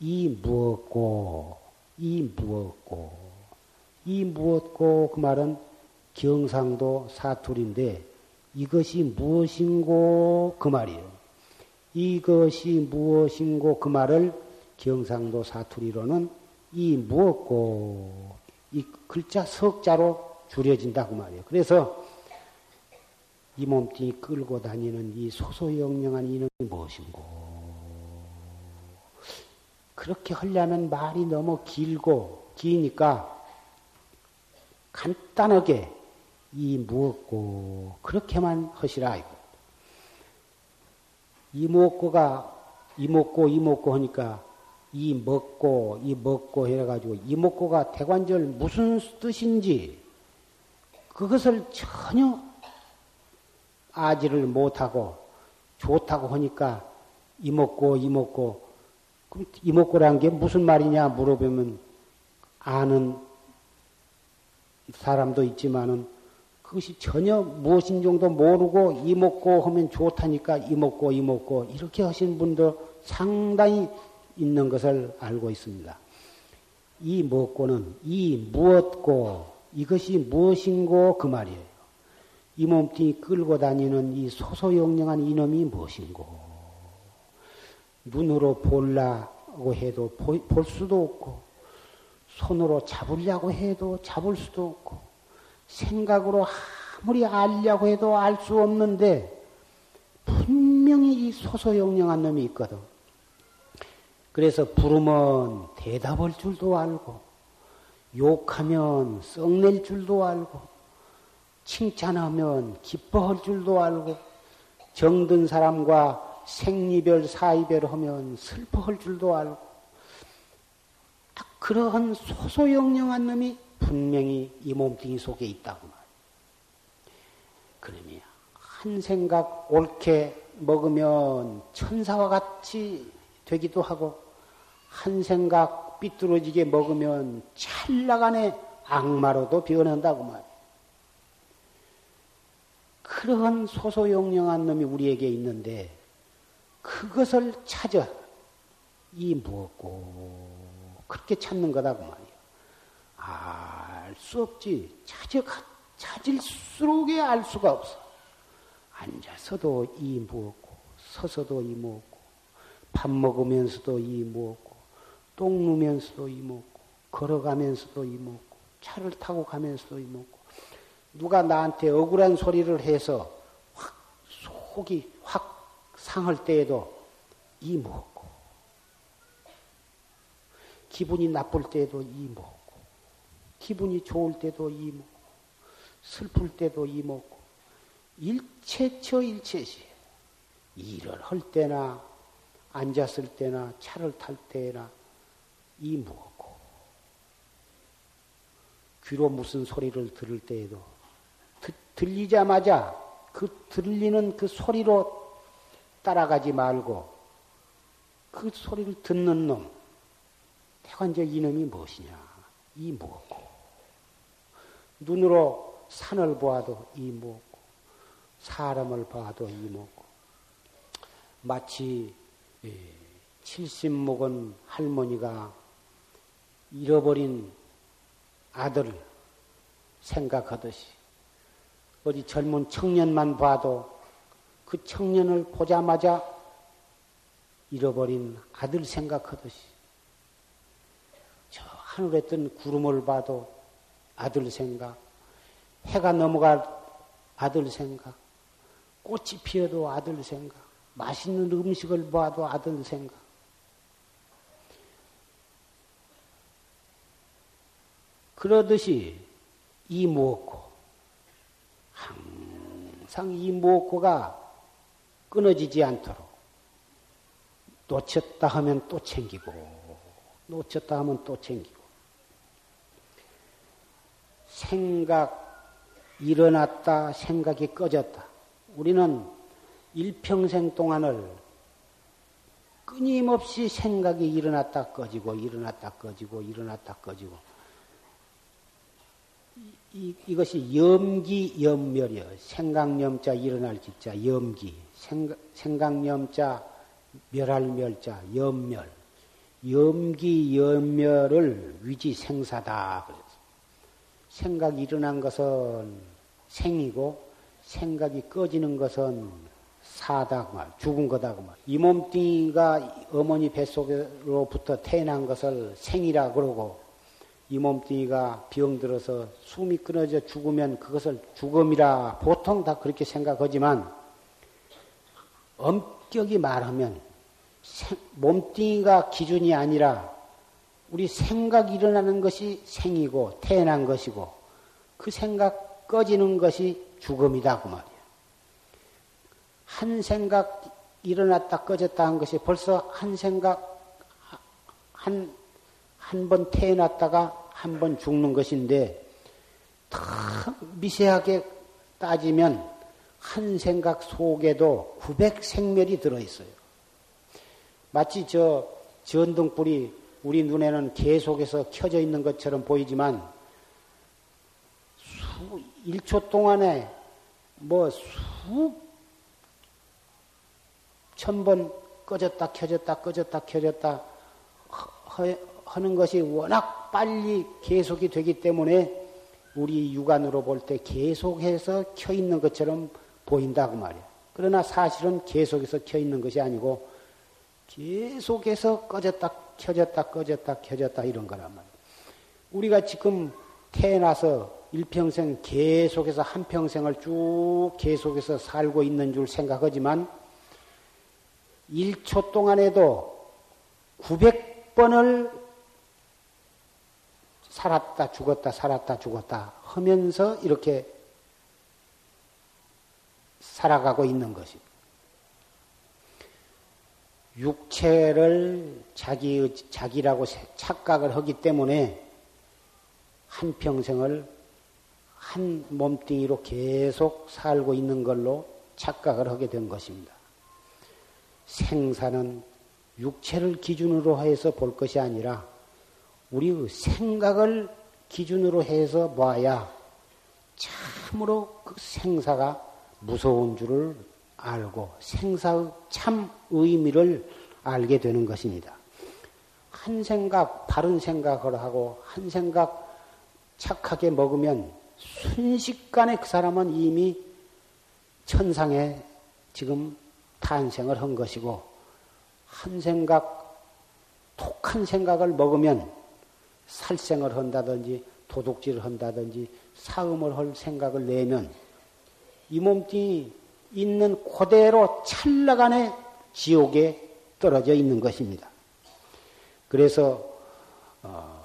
Speaker 1: 이 무엇고 이 무엇고 이 무엇고 그 말은 경상도 사투리인데 이것이 무엇인고 그 말이에요. 이것이 무엇인고 그 말을 경상도 사투리로는 이 무엇고 이 글자 석자로 줄여진다고 말이에요. 그래서 이 몸뚱이 끌고 다니는 이 소소영령한 이놈이 무엇인고 그렇게 하려면 말이 너무 길고 기니까 간단하게 이 무엇고 그렇게만 하시라 이거. 이 무엇고가 이 먹고 이 먹고 하니까 이 먹고 이 먹고 해가지고 이 먹고가 대관절 무슨 뜻인지 그것을 전혀 아지를 못하고 좋다고 하니까 이먹고 이먹고 그럼 이먹고라는 게 무슨 말이냐 물어보면 아는 사람도 있지만은 그것이 전혀 무엇인 정도 모르고 이먹고 하면 좋다니까 이먹고 이먹고 이렇게 하신 분도 상당히 있는 것을 알고 있습니다. 이 먹고는 이 무엇고 이것이 무엇인고 그 말이에요. 이 몸뚱이 끌고 다니는 이 소소영령한 이놈이 무엇인고 눈으로 볼라고 해도 볼 수도 없고 손으로 잡으려고 해도 잡을 수도 없고 생각으로 아무리 알려고 해도 알 수 없는데 분명히 이 소소영령한 놈이 있거든. 그래서 부르면 대답할 줄도 알고 욕하면 썩낼 줄도 알고 칭찬하면 기뻐할 줄도 알고 정든 사람과 생리별 사이별 하면 슬퍼할 줄도 알고 그러한 소소영령한 놈이 분명히 이 몸뚱이 속에 있다고 말이에요. 그러면 한 생각 옳게 먹으면 천사와 같이 되기도 하고 한 생각 삐뚤어지게 먹으면 찰나간에 악마로도 변한다고 말이에요. 그러한 소소영령한 놈이 우리에게 있는데 그것을 찾아 이 무엇고 그렇게 찾는 거다고 말이야. 알 수 없지. 찾아 찾을수록에 알 수가 없어. 앉아서도 이 무엇고 서서도 이 무엇고 밥 먹으면서도 이 무엇고 똥 누면서도 이 무엇고 걸어가면서도 이 무엇고 차를 타고 가면서도 이 무엇고 누가 나한테 억울한 소리를 해서 확 속이 확 상할 때에도 이 먹고 기분이 나쁠 때에도 이 먹고 기분이 좋을 때도 이 먹고 슬플 때도 이 먹고 일체처 일체시 일을 할 때나 앉았을 때나 차를 탈 때나 이 무엇고 귀로 무슨 소리를 들을 때에도 드, 들리자마자 그 들리는 그 소리로 따라가지 말고 그 소리를 듣는 놈 태관적 이놈이 무엇이냐? 이 무엇고 눈으로 산을 보아도 이 무엇고 사람을 봐도 이 무엇고. 마치 70 먹은 할머니가 잃어버린 아들 생각하듯이 어디 젊은 청년만 봐도 그 청년을 보자마자 잃어버린 아들 생각하듯이 저 하늘에 뜬 구름을 봐도 아들 생각, 해가 넘어갈 아들 생각, 꽃이 피어도 아들 생각, 맛있는 음식을 봐도 아들 생각. 그러듯이 이 무엇고 항상 이 무엇고가 끊어지지 않도록 놓쳤다 하면 또 챙기고 놓쳤다 하면 또 챙기고 생각 일어났다 생각이 꺼졌다. 우리는 일평생 동안을 끊임없이 생각이 일어났다 꺼지고 일어났다 꺼지고 일어났다 꺼지고. 이, 이것이 염기 염멸이요. 생각염자 일어날 기자 염기. 생각, 생각염자 멸할 멸자 염멸. 염기 염멸을 위지 생사다 생각이 일어난 것은 생이고 생각이 꺼지는 것은 사다 그 말, 죽은 거다 그 말. 이 몸뚱이가 어머니 뱃속으로부터 태어난 것을 생이라 그러고 이 몸뚱이가 병들어서 숨이 끊어져 죽으면 그것을 죽음이라 보통 다 그렇게 생각하지만 엄격히 말하면 몸뚱이가 기준이 아니라 우리 생각이 일어나는 것이 생이고 태어난 것이고 그 생각 꺼지는 것이 죽음이다 그 말이야. 한 생각 일어났다 꺼졌다 한 것이 벌써 한 생각 한 한 번 태어났다가 한 번 죽는 것인데 더 미세하게 따지면 한 생각 속에도 900 생멸이 들어 있어요. 마치 저 전등불이 우리 눈에는 계속해서 켜져 있는 것처럼 보이지만 수, 1초 동안에 뭐 수 천 번 꺼졌다 켜졌다 꺼졌다 켜졌다 하는 것이 워낙 빨리 계속이 되기 때문에 우리 육안으로 볼 때 계속해서 켜 있는 것처럼 보인다고 말이야. 그러나 사실은 계속해서 켜 있는 것이 아니고 계속해서 꺼졌다 켜졌다 꺼졌다 켜졌다 이런 거란 말이야. 우리가 지금 태어나서 일평생 계속해서 한평생을 쭉 계속해서 살고 있는 줄 생각하지만 1초 동안에도 900번을 살았다 죽었다 살았다 죽었다 하면서 이렇게 살아가고 있는 것이 육체를 자기 자기라고 착각을 하기 때문에 한 평생을 한 몸뚱이로 계속 살고 있는 걸로 착각을 하게 된 것입니다. 생사는 육체를 기준으로 해서 볼 것이 아니라 우리 생각을 기준으로 해서 봐야 참으로 그 생사가 무서운 줄을 알고 생사의 참 의미를 알게 되는 것입니다. 한 생각, 바른 생각을 하고 한 생각 착하게 먹으면 순식간에 그 사람은 이미 천상에 지금 탄생을 한 것이고 한 생각, 독한 생각을 먹으면 살생을 한다든지 도둑질을 한다든지 사음을 할 생각을 내면 이 몸뚱이 있는 그대로 찰나간에 지옥에 떨어져 있는 것입니다. 그래서 어,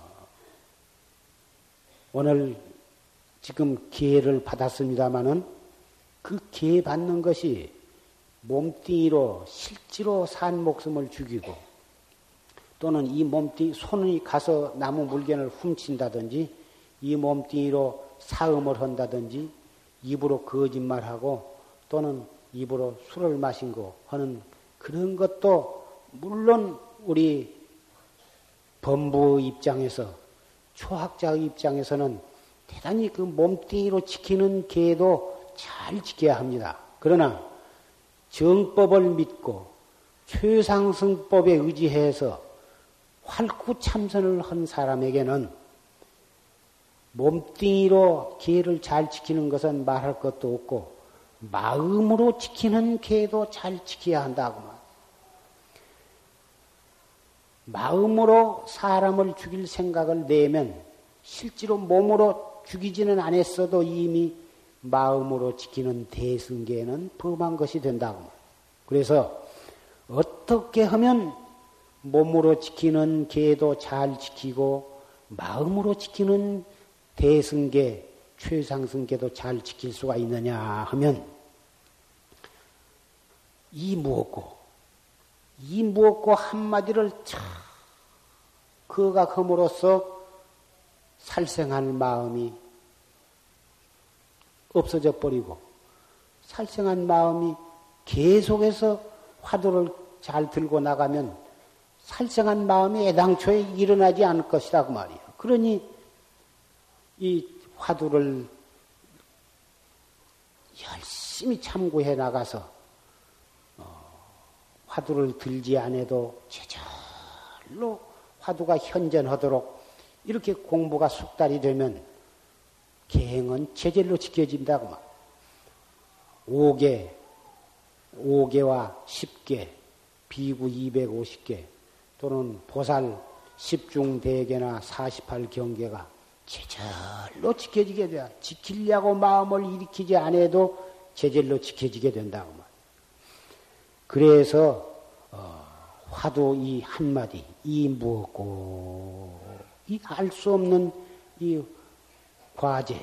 Speaker 1: 오늘 지금 기회를 받았습니다마는 그개 받는 것이 몸뚱이로 실제로 산 목숨을 죽이고 또는 이 몸뚱이 손이 가서 나무 물건을 훔친다든지 이 몸뚱이로 사음을 한다든지 입으로 거짓말하고 또는 입으로 술을 마신 거 하는 그런 것도 물론 우리 범부 입장에서 초학자의 입장에서는 대단히 그 몸뚱이로 지키는 계도 잘 지켜야 합니다. 그러나 정법을 믿고 최상승법에 의지해서 활구 참선을 한 사람에게는 몸뚱이로 계를 잘 지키는 것은 말할 것도 없고 마음으로 지키는 계도 잘 지켜야 한다고 말. 마음으로 사람을 죽일 생각을 내면 실제로 몸으로 죽이지는 않았어도 이미 마음으로 지키는 대승계는 범한 것이 된다고. 그래서 어떻게 하면 몸으로 지키는 계도 잘 지키고 마음으로 지키는 대승계, 최상승계도 잘 지킬 수가 있느냐 하면 이 무엇고 이 무엇고 한마디를 참 그가 금으로써 살생한 마음이 없어져 버리고 살생한 마음이 계속해서 화두를 잘 들고 나가면 살생한 마음이 애당초에 일어나지 않을 것이라고 그 말이에요. 그러니 이 화두를 열심히 참고해 나가서 어, 화두를 들지 않아도 제절로 화두가 현전하도록 이렇게 공부가 숙달이 되면 계행은 제절로 지켜진다고 말. 5개, 5개와 10개, 비구 250개, 또는 보살 10중 대개나 48경계가 제절로 지켜지게 돼. 지키려고 마음을 일으키지 않아도 제절로 지켜지게 된다고 말. 그래서 어, 화두 이 한마디 이 무엇고 이 알 수 없는 이 과제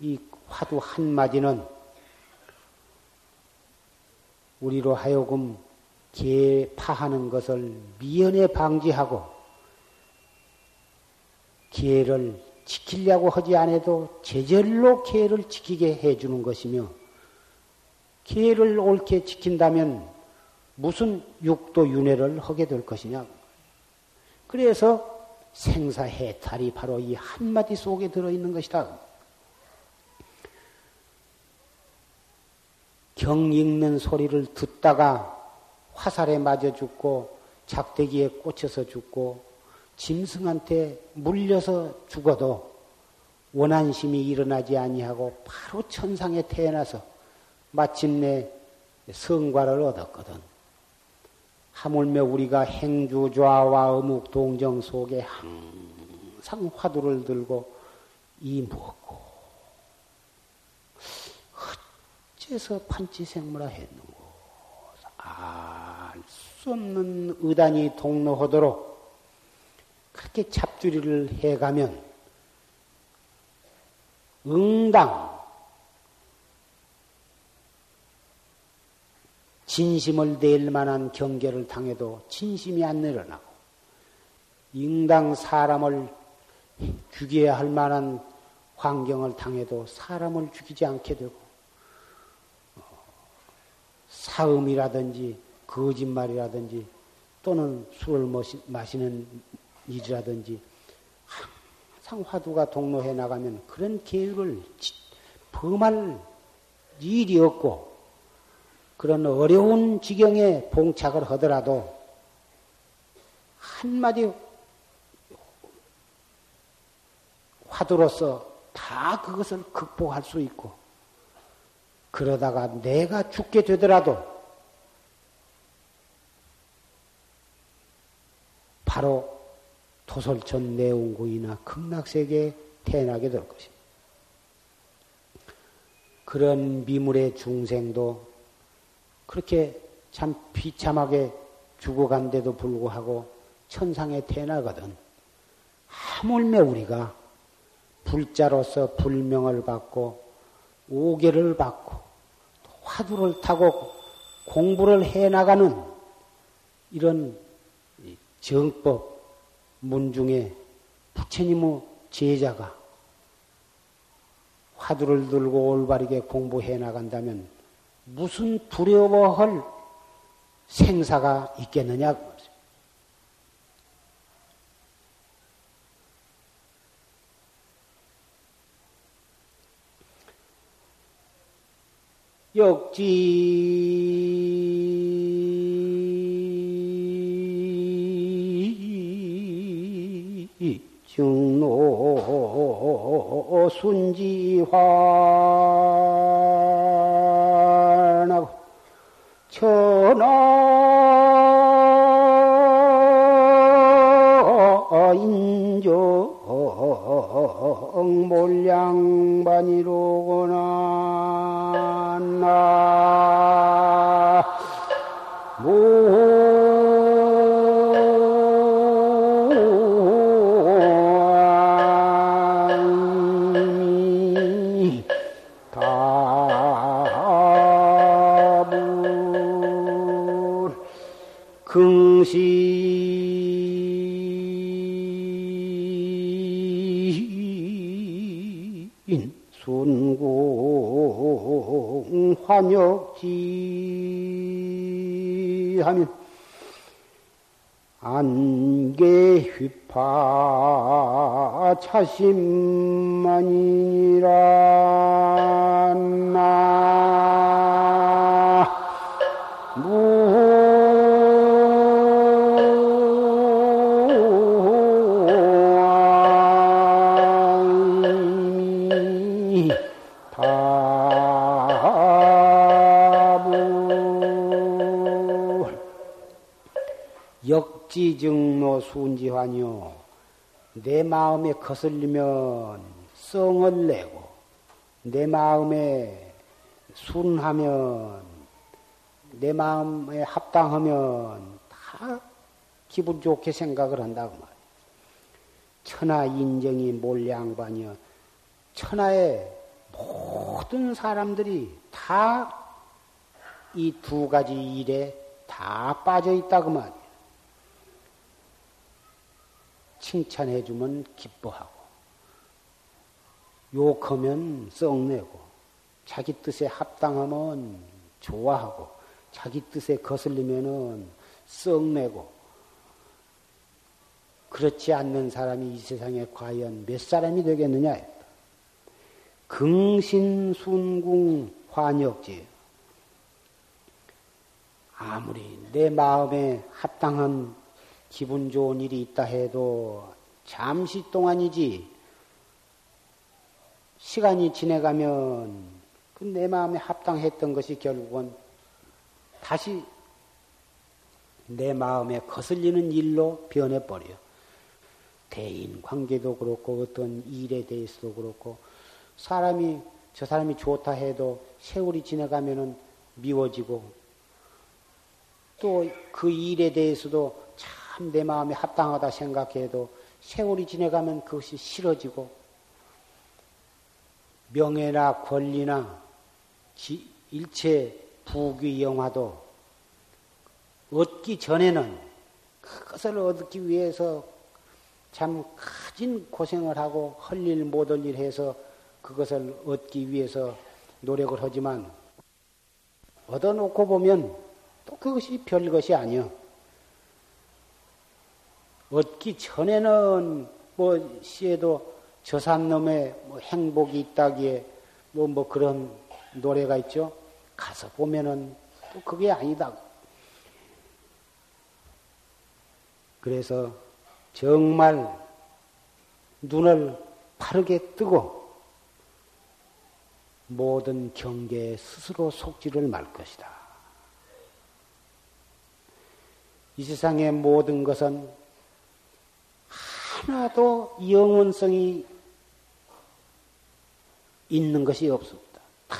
Speaker 1: 이 화두 한마디는 우리로 하여금 개파하는 것을 미연에 방지하고 개를 지키려고 하지 않아도 제절로 개를 지키게 해주는 것이며 개를 옳게 지킨다면 무슨 육도 윤회를 하게 될 것이냐. 그래서 생사해탈이 바로 이 한마디 속에 들어있는 것이다. 경 읽는 소리를 듣다가 화살에 맞아 죽고 작대기에 꽂혀서 죽고 짐승한테 물려서 죽어도 원한심이 일어나지 아니하고 바로 천상에 태어나서 마침내 성과를 얻었거든. 하물며 우리가 행주좌와 어묵 동정 속에 항상 화두를 들고 이 무엇고 어째서 판치생물화 했는고 아. 알수 없는 의단이 동로하도록 그렇게 잡두리를 해가면 응당 진심을 낼 만한 경계를 당해도 진심이 안 늘어나고 응당 사람을 죽여야 할 만한 환경을 당해도 사람을 죽이지 않게 되고 어, 사음이라든지 거짓말이라든지 또는 술을 마시는 일이라든지 항상 화두가 동로해 나가면 그런 계율을 범할 일이 없고 그런 어려운 지경에 봉착을 하더라도 한마디 화두로서 다 그것을 극복할 수 있고 그러다가 내가 죽게 되더라도 바로 토솔천 내원구이나 극락세계에 태어나게 될 것입니다. 그런 미물의 중생도 그렇게 참 비참하게 죽어간데도 불구하고 천상에 태어나거든. 하물며 우리가 불자로서 불명을 받고 오계를 받고 화두를 타고 공부를 해 나가는 이런 정법 문중에 부처님의 제자가 화두를 들고 올바르게 공부해 나간다면 무슨 두려워할 생사가 있겠느냐? 역지 증노 순지환하고 천하 인정 몰량반이로구나 차심만이라 내 마음에 거슬리면 성을 내고 내 마음에 순하면 내 마음에 합당하면 다 기분 좋게 생각을 한다고 말이야. 천하 인정이 몰량반이여 천하의 모든 사람들이 다 이 두 가지 일에 다 빠져 있다고 말이야. 칭찬해주면 기뻐하고, 욕하면 썩내고, 자기 뜻에 합당하면 좋아하고, 자기 뜻에 거슬리면은 썩내고, 그렇지 않는 사람이 이 세상에 과연 몇 사람이 되겠느냐? 긍신순궁 환역지. 아무리 내 마음에 합당한 기분 좋은 일이 있다 해도 잠시 동안이지 시간이 지내가면 그 내 마음에 합당했던 것이 결국은 다시 내 마음에 거슬리는 일로 변해버려. 대인 관계도 그렇고 어떤 일에 대해서도 그렇고 사람이 저 사람이 좋다 해도 세월이 지나가면은 미워지고 또 그 일에 대해서도 참 내 마음에 합당하다 생각해도 세월이 지나가면 그것이 싫어지고 명예나 권리나 지, 일체 부귀 영화도 얻기 전에는 그것을 얻기 위해서 참 가진 고생을 하고 할 일 못 할 일 해서 그것을 얻기 위해서 노력을 하지만 얻어놓고 보면 또 그것이 별 것이 아니요. 얻기 전에는 뭐 시에도 저산 놈의 뭐 행복이 있다기에 뭐, 뭐 그런 노래가 있죠. 가서 보면은 또 그게 아니다. 그래서 정말 눈을 파르게 뜨고 모든 경계에 스스로 속지를 말 것이다. 이 세상의 모든 것은 하나도 영원성이 있는 것이 없습니다. 다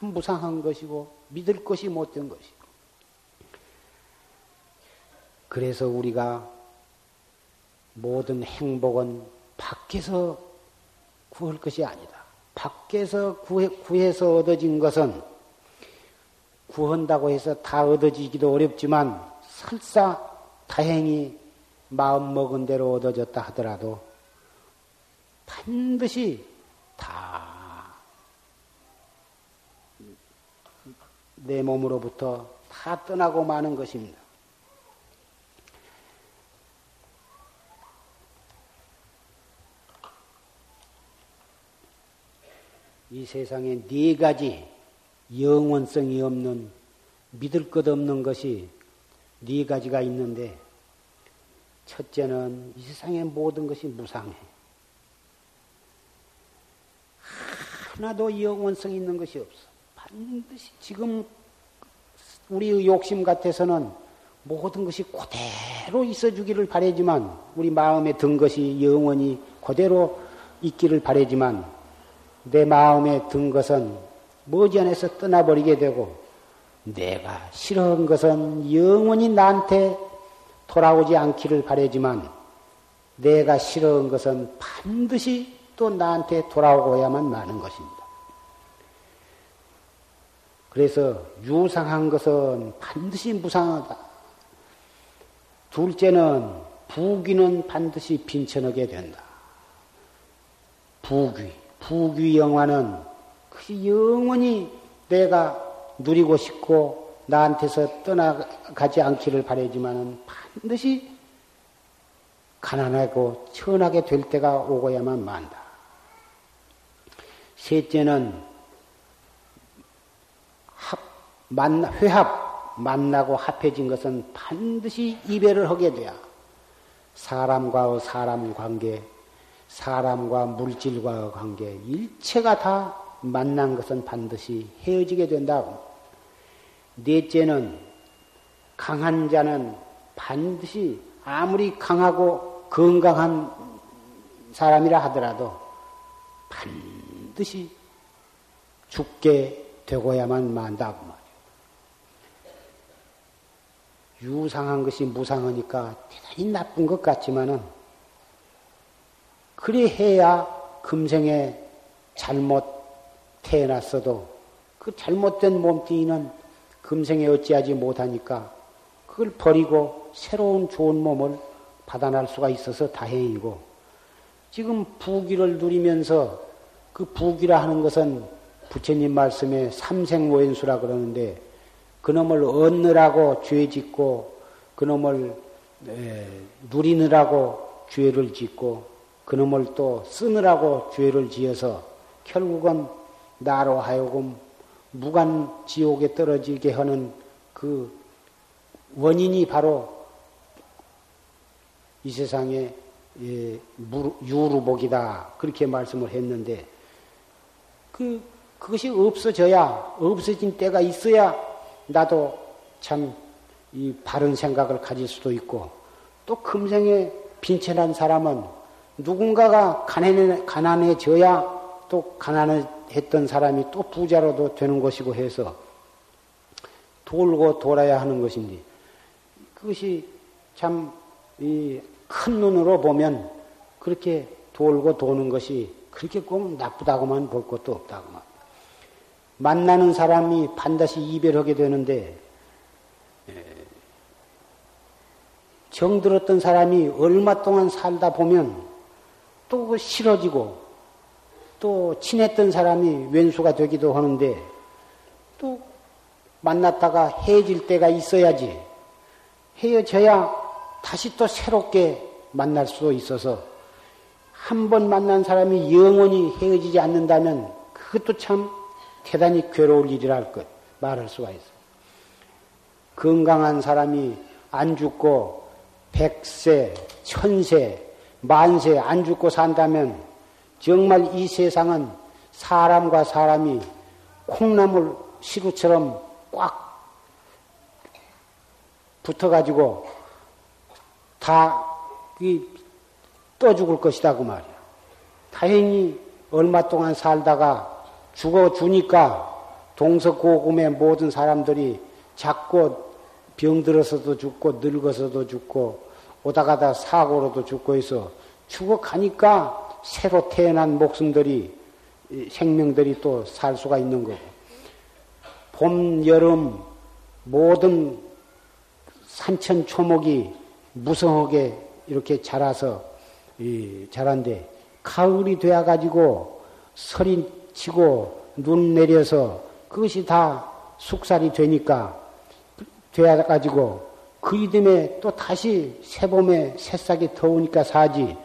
Speaker 1: 무상한 것이고 믿을 것이 못된 것이고. 그래서 우리가 모든 행복은 밖에서 구할 것이 아니다. 밖에서 구해, 구해서 얻어진 것은 구한다고 해서 다 얻어지기도 어렵지만 설사 다행히 마음 먹은 대로 얻어졌다 하더라도 반드시 다 내 몸으로부터 다 떠나고 마는 것입니다. 이 세상에 네 가지 영원성이 없는 믿을 것 없는 것이 네 가지가 있는데 첫째는 이 세상의 모든 것이 무상해. 하나도 영원성 있는 것이 없어. 반드시 지금 우리의 욕심 같아서는 모든 것이 그대로 있어주기를 바라지만 우리 마음에 든 것이 영원히 그대로 있기를 바라지만 내 마음에 든 것은 머지않아서 떠나버리게 되고 내가 싫어한 것은 영원히 나한테 돌아오지 않기를 바라지만 내가 싫어한 것은 반드시 또 나한테 돌아오고야만 마는 것입니다. 그래서 유상한 것은 반드시 무상하다. 둘째는 부귀는 반드시 빈천하게 된다. 부귀, 부귀 영화는 그 영원히 내가 누리고 싶고 나한테서 떠나가지 않기를 바라지만은 반드시 가난하고 천하게 될 때가 오고야만 만다. 셋째는 합, 만, 회합, 만나고 합해진 것은 반드시 이별을 하게 돼야 사람과의 사람 관계, 사람과 물질과의 관계, 일체가 다 만난 것은 반드시 헤어지게 된다. 넷째는 강한 자는 반드시 아무리 강하고 건강한 사람이라 하더라도 반드시 죽게 되고야만 만다고 말이에요. 유상한 것이 무상하니까 대단히 나쁜 것 같지만은 그래 해야 금생에 잘못 태어났어도 그 잘못된 몸뚱이는 금생에 어찌하지 못하니까 그걸 버리고 새로운 좋은 몸을 받아날 수가 있어서 다행이고 지금 부귀를 누리면서 그 부귀라 하는 것은 부처님 말씀에 삼생모연수라 그러는데 그놈을 얻느라고 죄 짓고 그놈을 에, 누리느라고 죄를 짓고 그놈을 또 쓰느라고 죄를 지어서 결국은 나로 하여금 무간 지옥에 떨어지게 하는 그 원인이 바로 이 세상에 예, 유루복이다. 그렇게 말씀을 했는데 그 그것이 없어져야 없어진 때가 있어야 나도 참 이 바른 생각을 가질 수도 있고 또 금생에 빈천한 사람은 누군가가 가난해, 가난해져야 또 가난 했던 사람이 또 부자로도 되는 것이고 해서 돌고 돌아야 하는 것인데 그것이 참큰 눈으로 보면 그렇게 돌고 도는 것이 그렇게 꼭 나쁘다고만 볼 것도 없다고 말. 만나는 사람이 반드시 이별하게 되는데 정들었던 사람이 얼마 동안 살다 보면 또 싫어지고 또 친했던 사람이 왼수가 되기도 하는데 또 만났다가 헤어질 때가 있어야지 헤어져야 다시 또 새롭게 만날 수도 있어서 한 번 만난 사람이 영원히 헤어지지 않는다면 그것도 참 대단히 괴로울 일이랄 것 말할 수가 있어. 건강한 사람이 안 죽고 백세, 천세, 만세 안 죽고 산다면 정말 이 세상은 사람과 사람이 콩나물 시루처럼 꽉 붙어가지고 다 떠 죽을 것이다 그 말이야. 다행히 얼마 동안 살다가 죽어 주니까 동서고금의 모든 사람들이 작고 병들어서도 죽고 늙어서도 죽고 오다 가다 사고로도 죽고 해서 죽어 가니까 새로 태어난 목숨들이 생명들이 또 살 수가 있는 거고. 봄, 여름 모든 산천 초목이 무성하게 이렇게 자라서 자란데 가을이 되어 가지고 설이 치고 눈 내려서 그것이 다 숙살이 되니까 되어 가지고 그 이듬해 또 다시 새봄에 새싹이 더우니까 사지.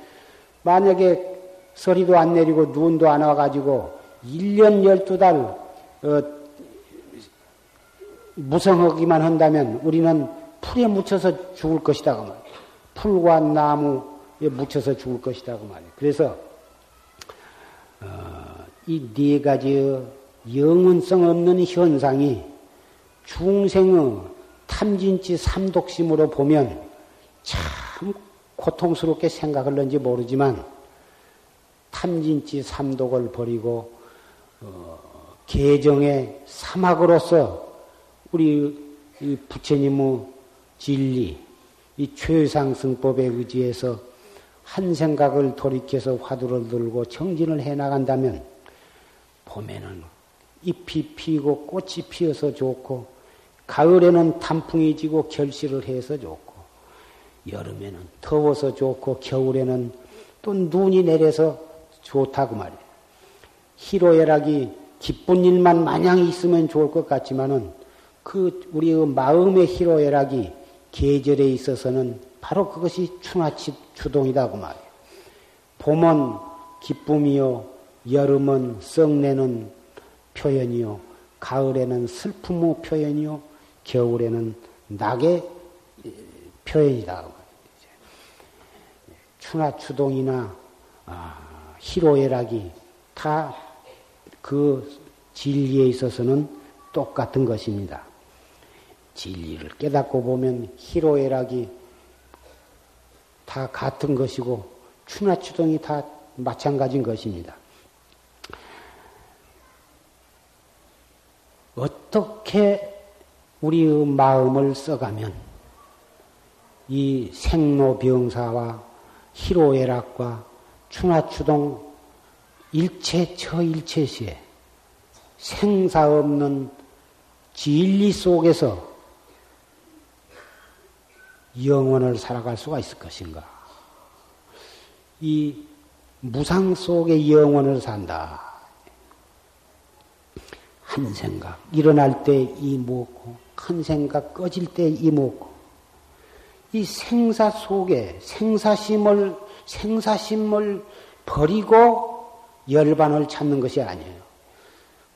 Speaker 1: 만약에 서리도 안 내리고 눈도 안 와가지고 1년 12달 어, 무성하기만 한다면 우리는 풀에 묻혀서 죽을 것이다 그 말이야. 풀과 나무에 묻혀서 죽을 것이다 그 말이야. 그래서 어, 이네 가지 영원성 없는 현상이 중생의 탐진치 삼독심으로 보면 참 고통스럽게 생각을는지 모르지만 탐진치 삼독을 버리고 어, 계정의 사막으로서 우리 부처님의 진리, 이 최상승법에 의지해서 한 생각을 돌이켜서 화두를 들고 정진을 해 나간다면 봄에는 잎이 피고 꽃이 피어서 좋고 가을에는 단풍이 지고 결실을 해서 좋고 여름에는 더워서 좋고 겨울에는 또 눈이 내려서 좋다고 말이에요. 희로애락이 기쁜 일만 마냥 있으면 좋을 것 같지만은 그 우리의 마음의 희로애락이 계절에 있어서는 바로 그것이 추나치 주동이다고 말이에요. 봄은 기쁨이요, 여름은 썩내는 표현이요, 가을에는 슬픔의 표현이요, 겨울에는 낙의 표현이다. 추나 추동이나 아, 희로애락이 다 그 진리에 있어서는 똑같은 것입니다. 진리를 깨닫고 보면 희로애락이 다 같은 것이고 추나 추동이 다 마찬가지인 것입니다. 어떻게 우리의 마음을 써가면 이 생로병사와 희로애락과 추나추동 일체 처일체시에 생사 없는 진리 속에서 영원을 살아갈 수가 있을 것인가? 이 무상 속에 영원을 산다. 한 생각 일어날 때 이먹고 큰 생각 꺼질 때 이먹고 이 생사 속에 생사심을 생사심을 버리고 열반을 찾는 것이 아니에요.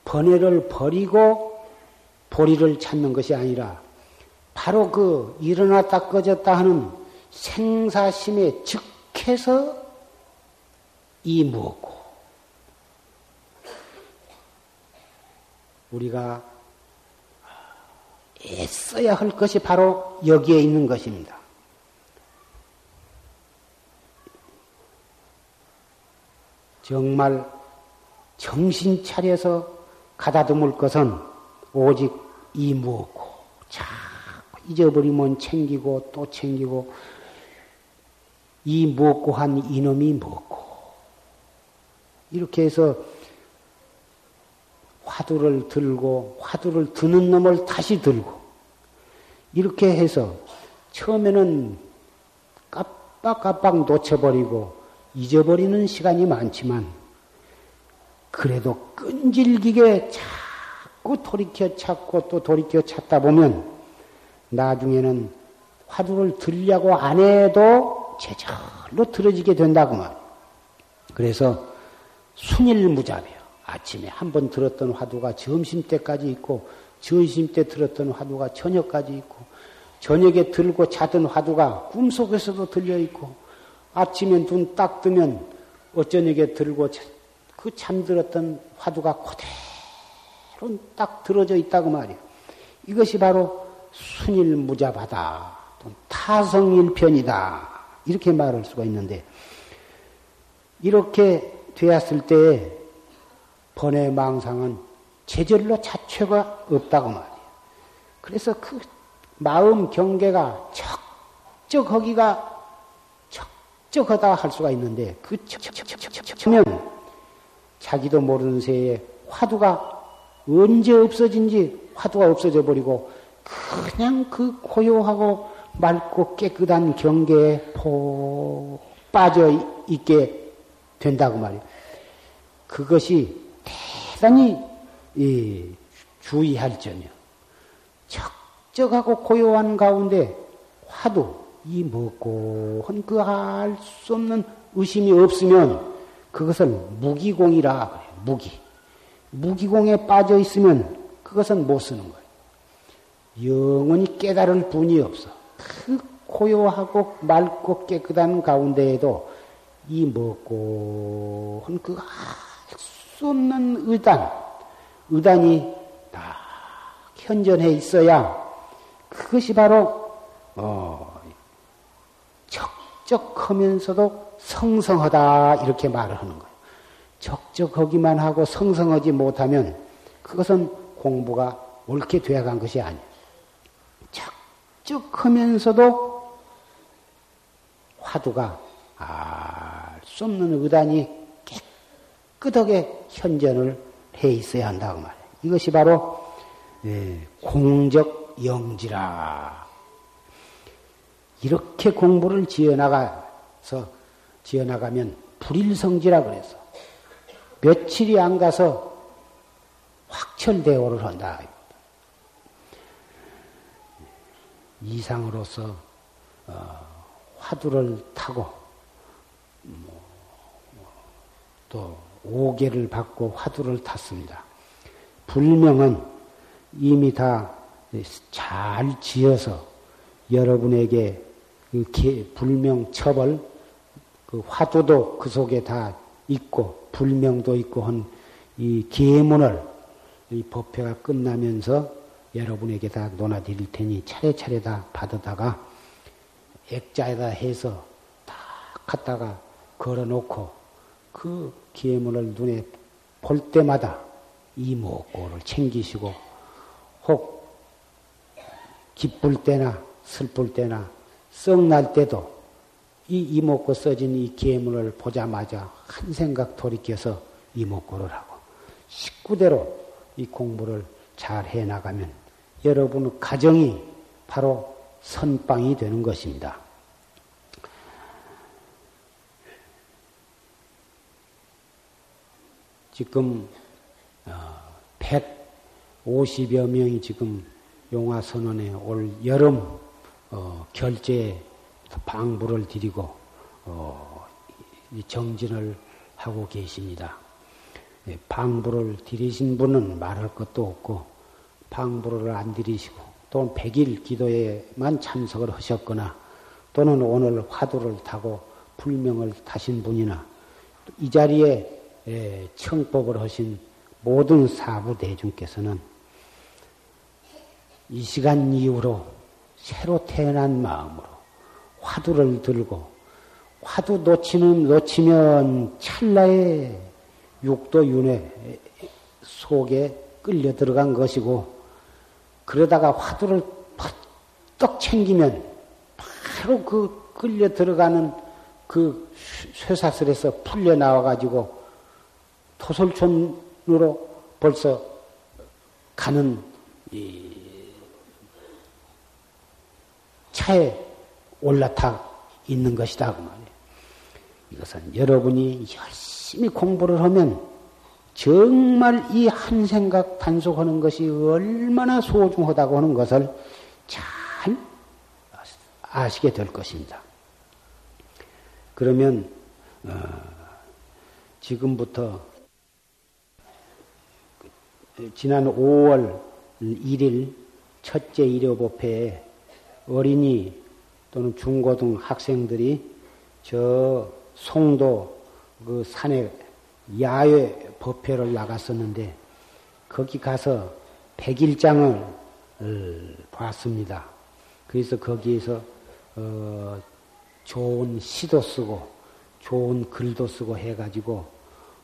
Speaker 1: 번뇌를 버리고 보리를 찾는 것이 아니라 바로 그 일어났다 꺼졌다 하는 생사심에 즉해서 이무었고 우리가 애써야 할 것이 바로 여기에 있는 것입니다. 정말 정신 차려서 가다듬을 것은 오직 이 무엇고 자꾸 잊어버리면 챙기고 또 챙기고 이 무엇고 한 이놈이 무엇고. 이렇게 해서 화두를 들고 화두를 드는 놈을 다시 들고 이렇게 해서 처음에는 깜빡깜빡 놓쳐버리고 잊어버리는 시간이 많지만 그래도 끈질기게 자꾸 돌이켜 찾고 또 돌이켜 찾다 보면 나중에는 화두를 들려고 안 해도 제절로 들어지게 된다고 말. 그래서 순일무잡이요. 아침에 한 번 들었던 화두가 점심 때까지 있고 점심 때 들었던 화두가 저녁까지 있고 저녁에 들고 자던 화두가 꿈속에서도 들려 있고 아침에 눈 딱 뜨면 어쩌녁에 들고 그 잠들었던 화두가 그대로 딱 들어져 있다고 말이에요. 이것이 바로 순일무잡하다. 타성일편이다. 이렇게 말할 수가 있는데 이렇게 되었을 때 번외 망상은 제절로 자체가 없다고 말이에요. 그래서 그 마음 경계가 척적하기가 척적하다 할 수가 있는데 그 척척척척척면 자기도 모르는 새에 화두가 언제 없어진지 화두가 없어져 버리고 그냥 그 고요하고 맑고 깨끗한 경계에 폭 빠져 있게 된다고 말이에요. 그것이 대단히 주의할 점이요. 적적하고 고요한 가운데 화두, 이 먹고 한그알수 없는 의심이 없으면 그것을 무기공이라 그래요. 무기. 무기공에 빠져 있으면 그것은 못 쓰는 거예요. 영원히 깨달을 분이 없어. 그 고요하고 맑고 깨끗한 가운데에도 이 먹고 한그알수 없는 의단, 의단이 다 현전해 있어야 그것이 바로 어, 적적하면서도 성성하다 이렇게 말을 하는 거예요. 적적하기만 하고 성성하지 못하면 그것은 공부가 옳게 되어간 것이 아니에요. 적적하면서도 화두가 알수 없는 의단이 깨끗하게 현전을 해 있어야 한다고 말해요. 이것이 바로 예, 공적 영지라. 이렇게 공부를 지어나가서 지어나가면 불일성지라 그래서 며칠이 안 가서 확철대오를 한다. 이상으로서 어, 화두를 타고 뭐, 또 오계를 받고 화두를 탔습니다. 불명은 이미 다 잘 지어서 여러분에게 그 불명 처벌 그 화두도 그 속에 다 있고 불명도 있고 한 이 계문을 이 법회가 끝나면서 여러분에게 다 논하드릴 테니 차례차례 다 받아다가 액자에다 해서 딱 갖다가 걸어놓고 그 계문을 눈에 볼 때마다 이목고를 챙기시고 혹 기쁠 때나 슬플 때나 썩날 때도 이 이목고 써진 이 계문을 보자마자 한 생각 돌이켜서 이목고를 하고 식구대로 이 공부를 잘 해나가면 여러분 가정이 바로 선빵이 되는 것입니다. 지금 150여 어, 명이 지금 용화선언에 올 여름 어, 결제에 방부를 드리고 어, 정진을 하고 계십니다. 네, 방부를 드리신 분은 말할 것도 없고 방부를 안 드리시고 또는 100일 기도에만 참석을 하셨거나 또는 오늘 화두를 타고 불명을 타신 분이나 이 자리에 예, 청법을 하신 모든 사부 대중께서는 이 시간 이후로 새로 태어난 마음으로 화두를 들고 화두 놓치는 놓치면 찰나에 육도 윤회 속에 끌려 들어간 것이고 그러다가 화두를 퍽떡 챙기면 바로 그 끌려 들어가는 그 쇠사슬에서 풀려 나와 가지고 토솔촌으로 벌써 가는 이 차에 올라타 있는 것이다. 그 말이에요. 이것은 여러분이 열심히 공부를 하면 정말 이 한 생각 단속하는 것이 얼마나 소중하다고 하는 것을 잘 아시게 될 것입니다. 그러면 어, 지금부터 지난 5월 1일 첫째 일요법회에 어린이 또는 중고등 학생들이 저 송도 그 산에 야외 법회를 나갔었는데 거기 가서 백일장을 어, 봤습니다. 그래서 거기에서 어 좋은 시도 쓰고 좋은 글도 쓰고 해가지고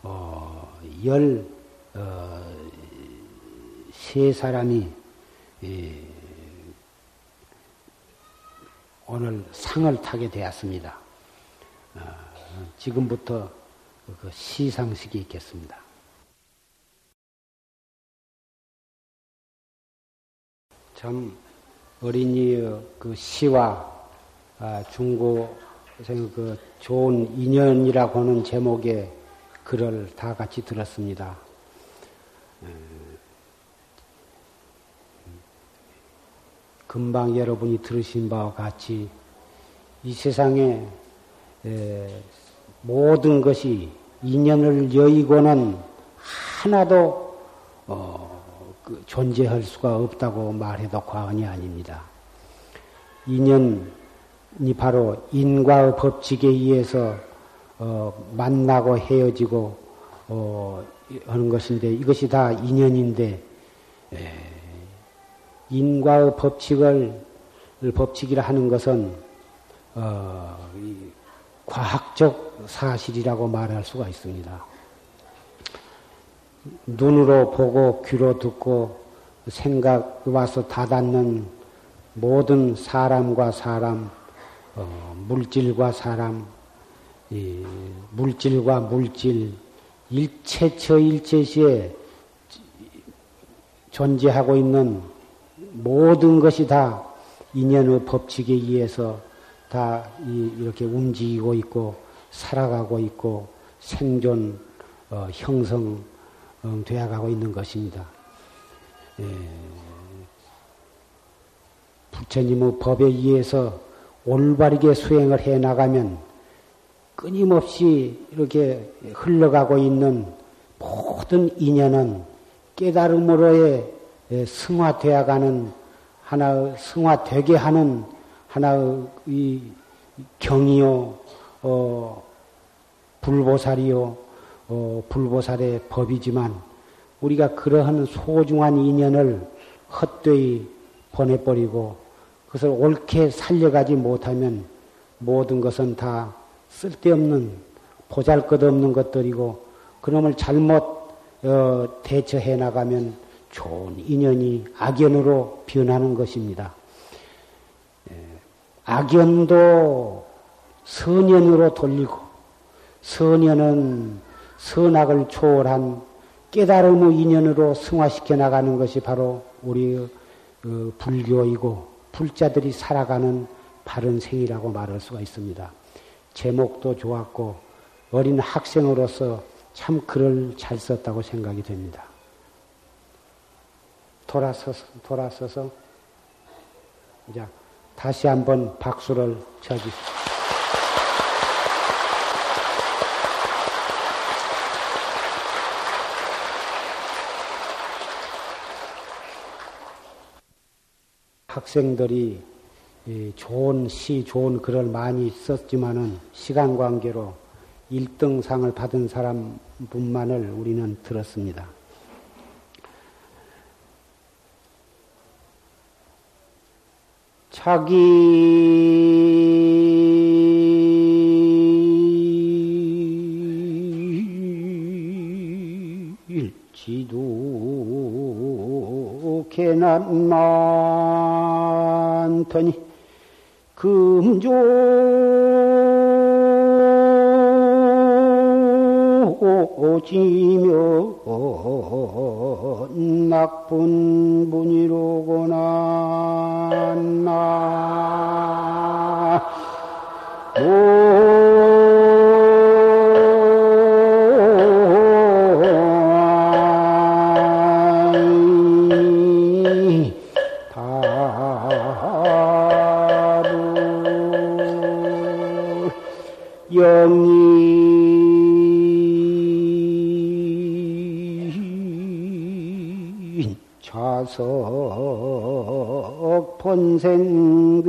Speaker 1: 어열세 어, 사람이 예, 오늘 상을 타게 되었습니다. 어, 지금부터 그 시상식이 있겠습니다. 참 어린이의 그 시와 아, 중고생 그 좋은 인연이라고 하는 제목의 글을 다 같이 들었습니다. 예. 금방 여러분이 들으신 바와 같이 이 세상에 모든 것이 인연을 여의고는 하나도 어, 그 존재할 수가 없다고 말해도 과언이 아닙니다. 인연이 바로 인과의 법칙에 의해서 어, 만나고 헤어지고 어, 하는 것인데 이것이 다 인연인데 에, 인과의 법칙을 법칙이라 하는 것은 어, 과학적 사실이라고 말할 수가 있습니다. 눈으로 보고 귀로 듣고 생각 와서 닿는 모든 사람과 사람, 어, 물질과 사람, 물질과 물질, 일체처 일체시에 존재하고 있는 모든 것이 다 인연의 법칙에 의해서 다 이렇게 움직이고 있고 살아가고 있고 생존 어, 형성 어, 되어 가고 있는 것입니다. 예. 부처님의 법에 의해서 올바르게 수행을 해 나가면 끊임없이 이렇게 흘러가고 있는 모든 인연은 깨달음으로의 예, 승화되어가는 하나의 승화되게 하는 하나의 이 경이요, 어, 불보살이요, 어, 불보살의 법이지만 우리가 그러한 소중한 인연을 헛되이 보내버리고 그것을 옳게 살려가지 못하면 모든 것은 다 쓸데없는 보잘 것 없는 것들이고 그놈을 잘못 어, 대처해 나가면 좋은 인연이 악연으로 변하는 것입니다. 예, 악연도 선연으로 돌리고 선연은 선악을 초월한 깨달음의 인연으로 승화시켜 나가는 것이 바로 우리 어, 불교이고 불자들이 살아가는 바른 생이라고 말할 수가 있습니다. 제목도 좋았고 어린 학생으로서 참 글을 잘 썼다고 생각이 됩니다. 돌아서서, 돌아서서, 이제 다시 한번 박수를 쳐주십시오. 학생들이 좋은 시, 좋은 글을 많이 썼지만은 시간 관계로 1등상을 받은 사람뿐만을 우리는 들었습니다. 자기 일지도 개난 많더니 금조 오지며 나쁜 분이로구나. 나 자석 본생괴하니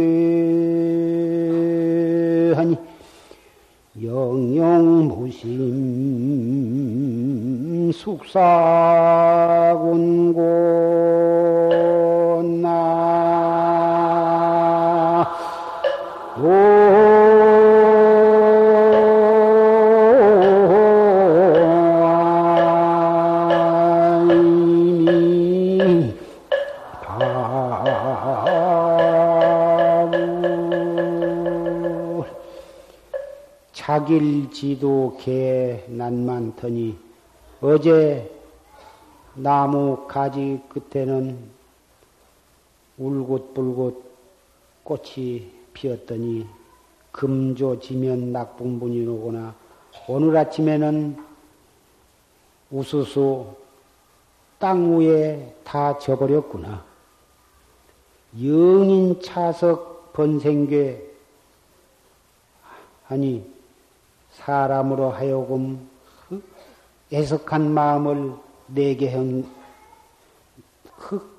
Speaker 1: 영영무심 숙사군고 자길지도 개 난만더니 어제 나무 가지 끝에는 울긋불긋 꽃이 피었더니 금조 지면 낙풍분이로구나. 오늘 아침에는 우수수 땅 위에 다 져버렸구나. 영인 차석 번생괴 아니 사람으로 하여금 그 애석한 마음을 내게 한 그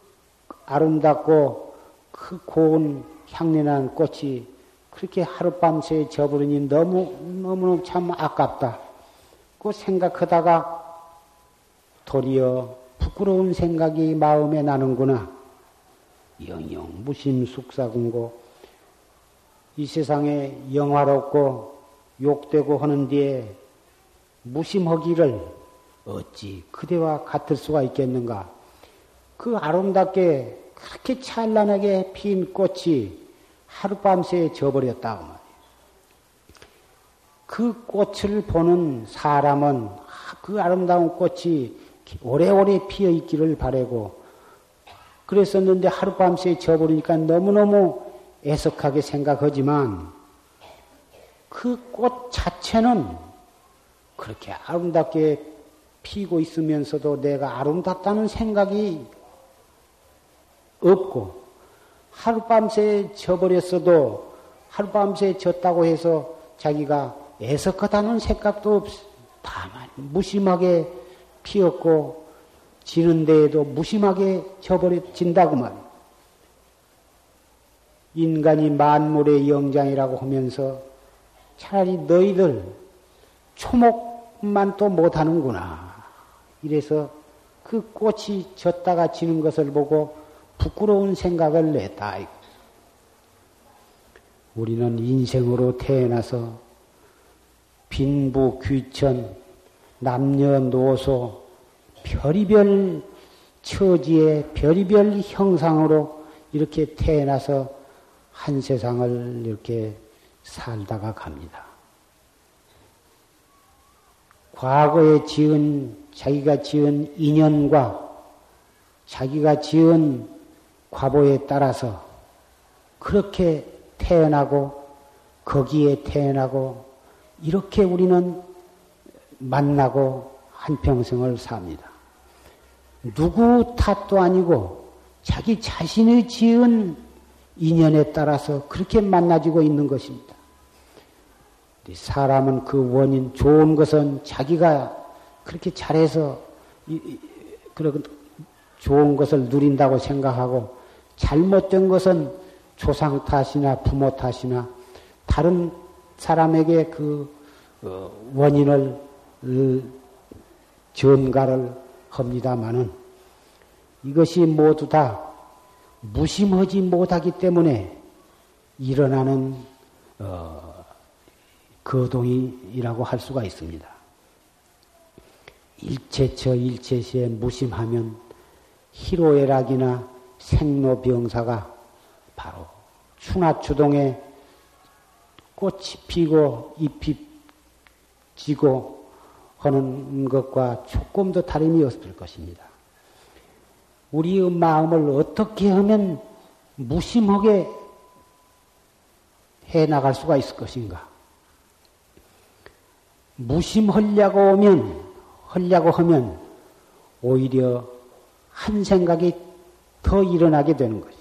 Speaker 1: 아름답고 그 고운 향연한 꽃이 그렇게 하룻밤새 져버리니 너무, 너무너무 참 아깝다. 그 생각하다가 도리어 부끄러운 생각이 마음에 나는구나. 영영 무심 숙사군고 이 세상에 영화롭고 욕되고 하는 뒤에 무심하기를 어찌 그대와 같을 수가 있겠는가? 그 아름답게 그렇게 찬란하게 핀 꽃이 하룻밤새 져버렸다고 말이에요. 그 꽃을 보는 사람은 그 아름다운 꽃이 오래오래 피어 있기를 바라고 그랬었는데 하룻밤새 져버리니까 너무너무 애석하게 생각하지만 그 꽃 자체는 그렇게 아름답게 피고 있으면서도 내가 아름답다는 생각이 없고 하룻밤새 져버렸어도 하룻밤새 졌다고 해서 자기가 애석하다는 생각도 없, 다만 무심하게 피었고 지는 데에도 무심하게 져버려진다고 말. 인간이 만물의 영장이라고 하면서 차라리 너희들 초목만 또 못하는구나. 이래서 그 꽃이 졌다가 지는 것을 보고 부끄러운 생각을 냈다. 우리는 인생으로 태어나서 빈부 귀천, 남녀노소, 별이별 처지의 별이별 형상으로 이렇게 태어나서 한 세상을 이렇게 살다가 갑니다. 과거에 지은, 자기가 지은 인연과 자기가 지은 과보에 따라서 그렇게 태어나고 거기에 태어나고 이렇게 우리는 만나고 한평생을 삽니다. 누구 탓도 아니고 자기 자신의 지은 인연에 따라서 그렇게 만나지고 있는 것입니다. 사람은 그 원인, 좋은 것은 자기가 그렇게 잘해서 그런 좋은 것을 누린다고 생각하고 잘못된 것은 조상 탓이나 부모 탓이나 다른 사람에게 그 어, 원인을 어, 전가를 합니다마는 이것이 모두 다 무심하지 못하기 때문에 일어나는 어, 거동이라고 할 수가 있습니다. 일체처 일체시에 무심하면 희로애락이나 생로병사가 바로 추나추동에 꽃이 피고 잎이 지고 하는 것과 조금도 다름이 없을 것입니다. 우리의 마음을 어떻게 하면 무심하게 해 나갈 수가 있을 것인가? 무심하려고 하면, 하려고 하면 오히려 한 생각이 더 일어나게 되는 거지.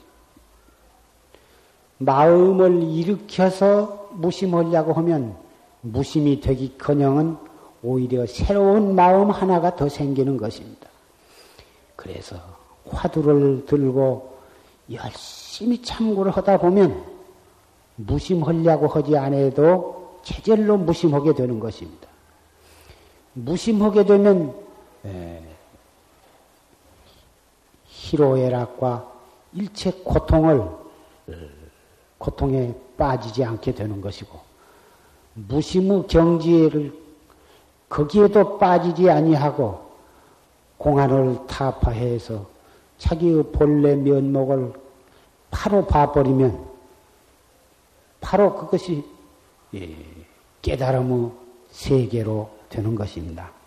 Speaker 1: 마음을 일으켜서 무심하려고 하면 무심이 되기 커녕은 오히려 새로운 마음 하나가 더 생기는 것입니다. 그래서 화두를 들고 열심히 참고를 하다 보면 무심하려고 하지 않아도 체절로 무심하게 되는 것입니다. 무심하게 되면 희로애락과 일체 고통을 고통에 빠지지 않게 되는 것이고 무심의 경지를 거기에도 빠지지 아니하고 공안을 타파해서 자기의 본래 면목을 바로 봐버리면 바로 그것이 예, 깨달음의 세계로 되는 것입니다.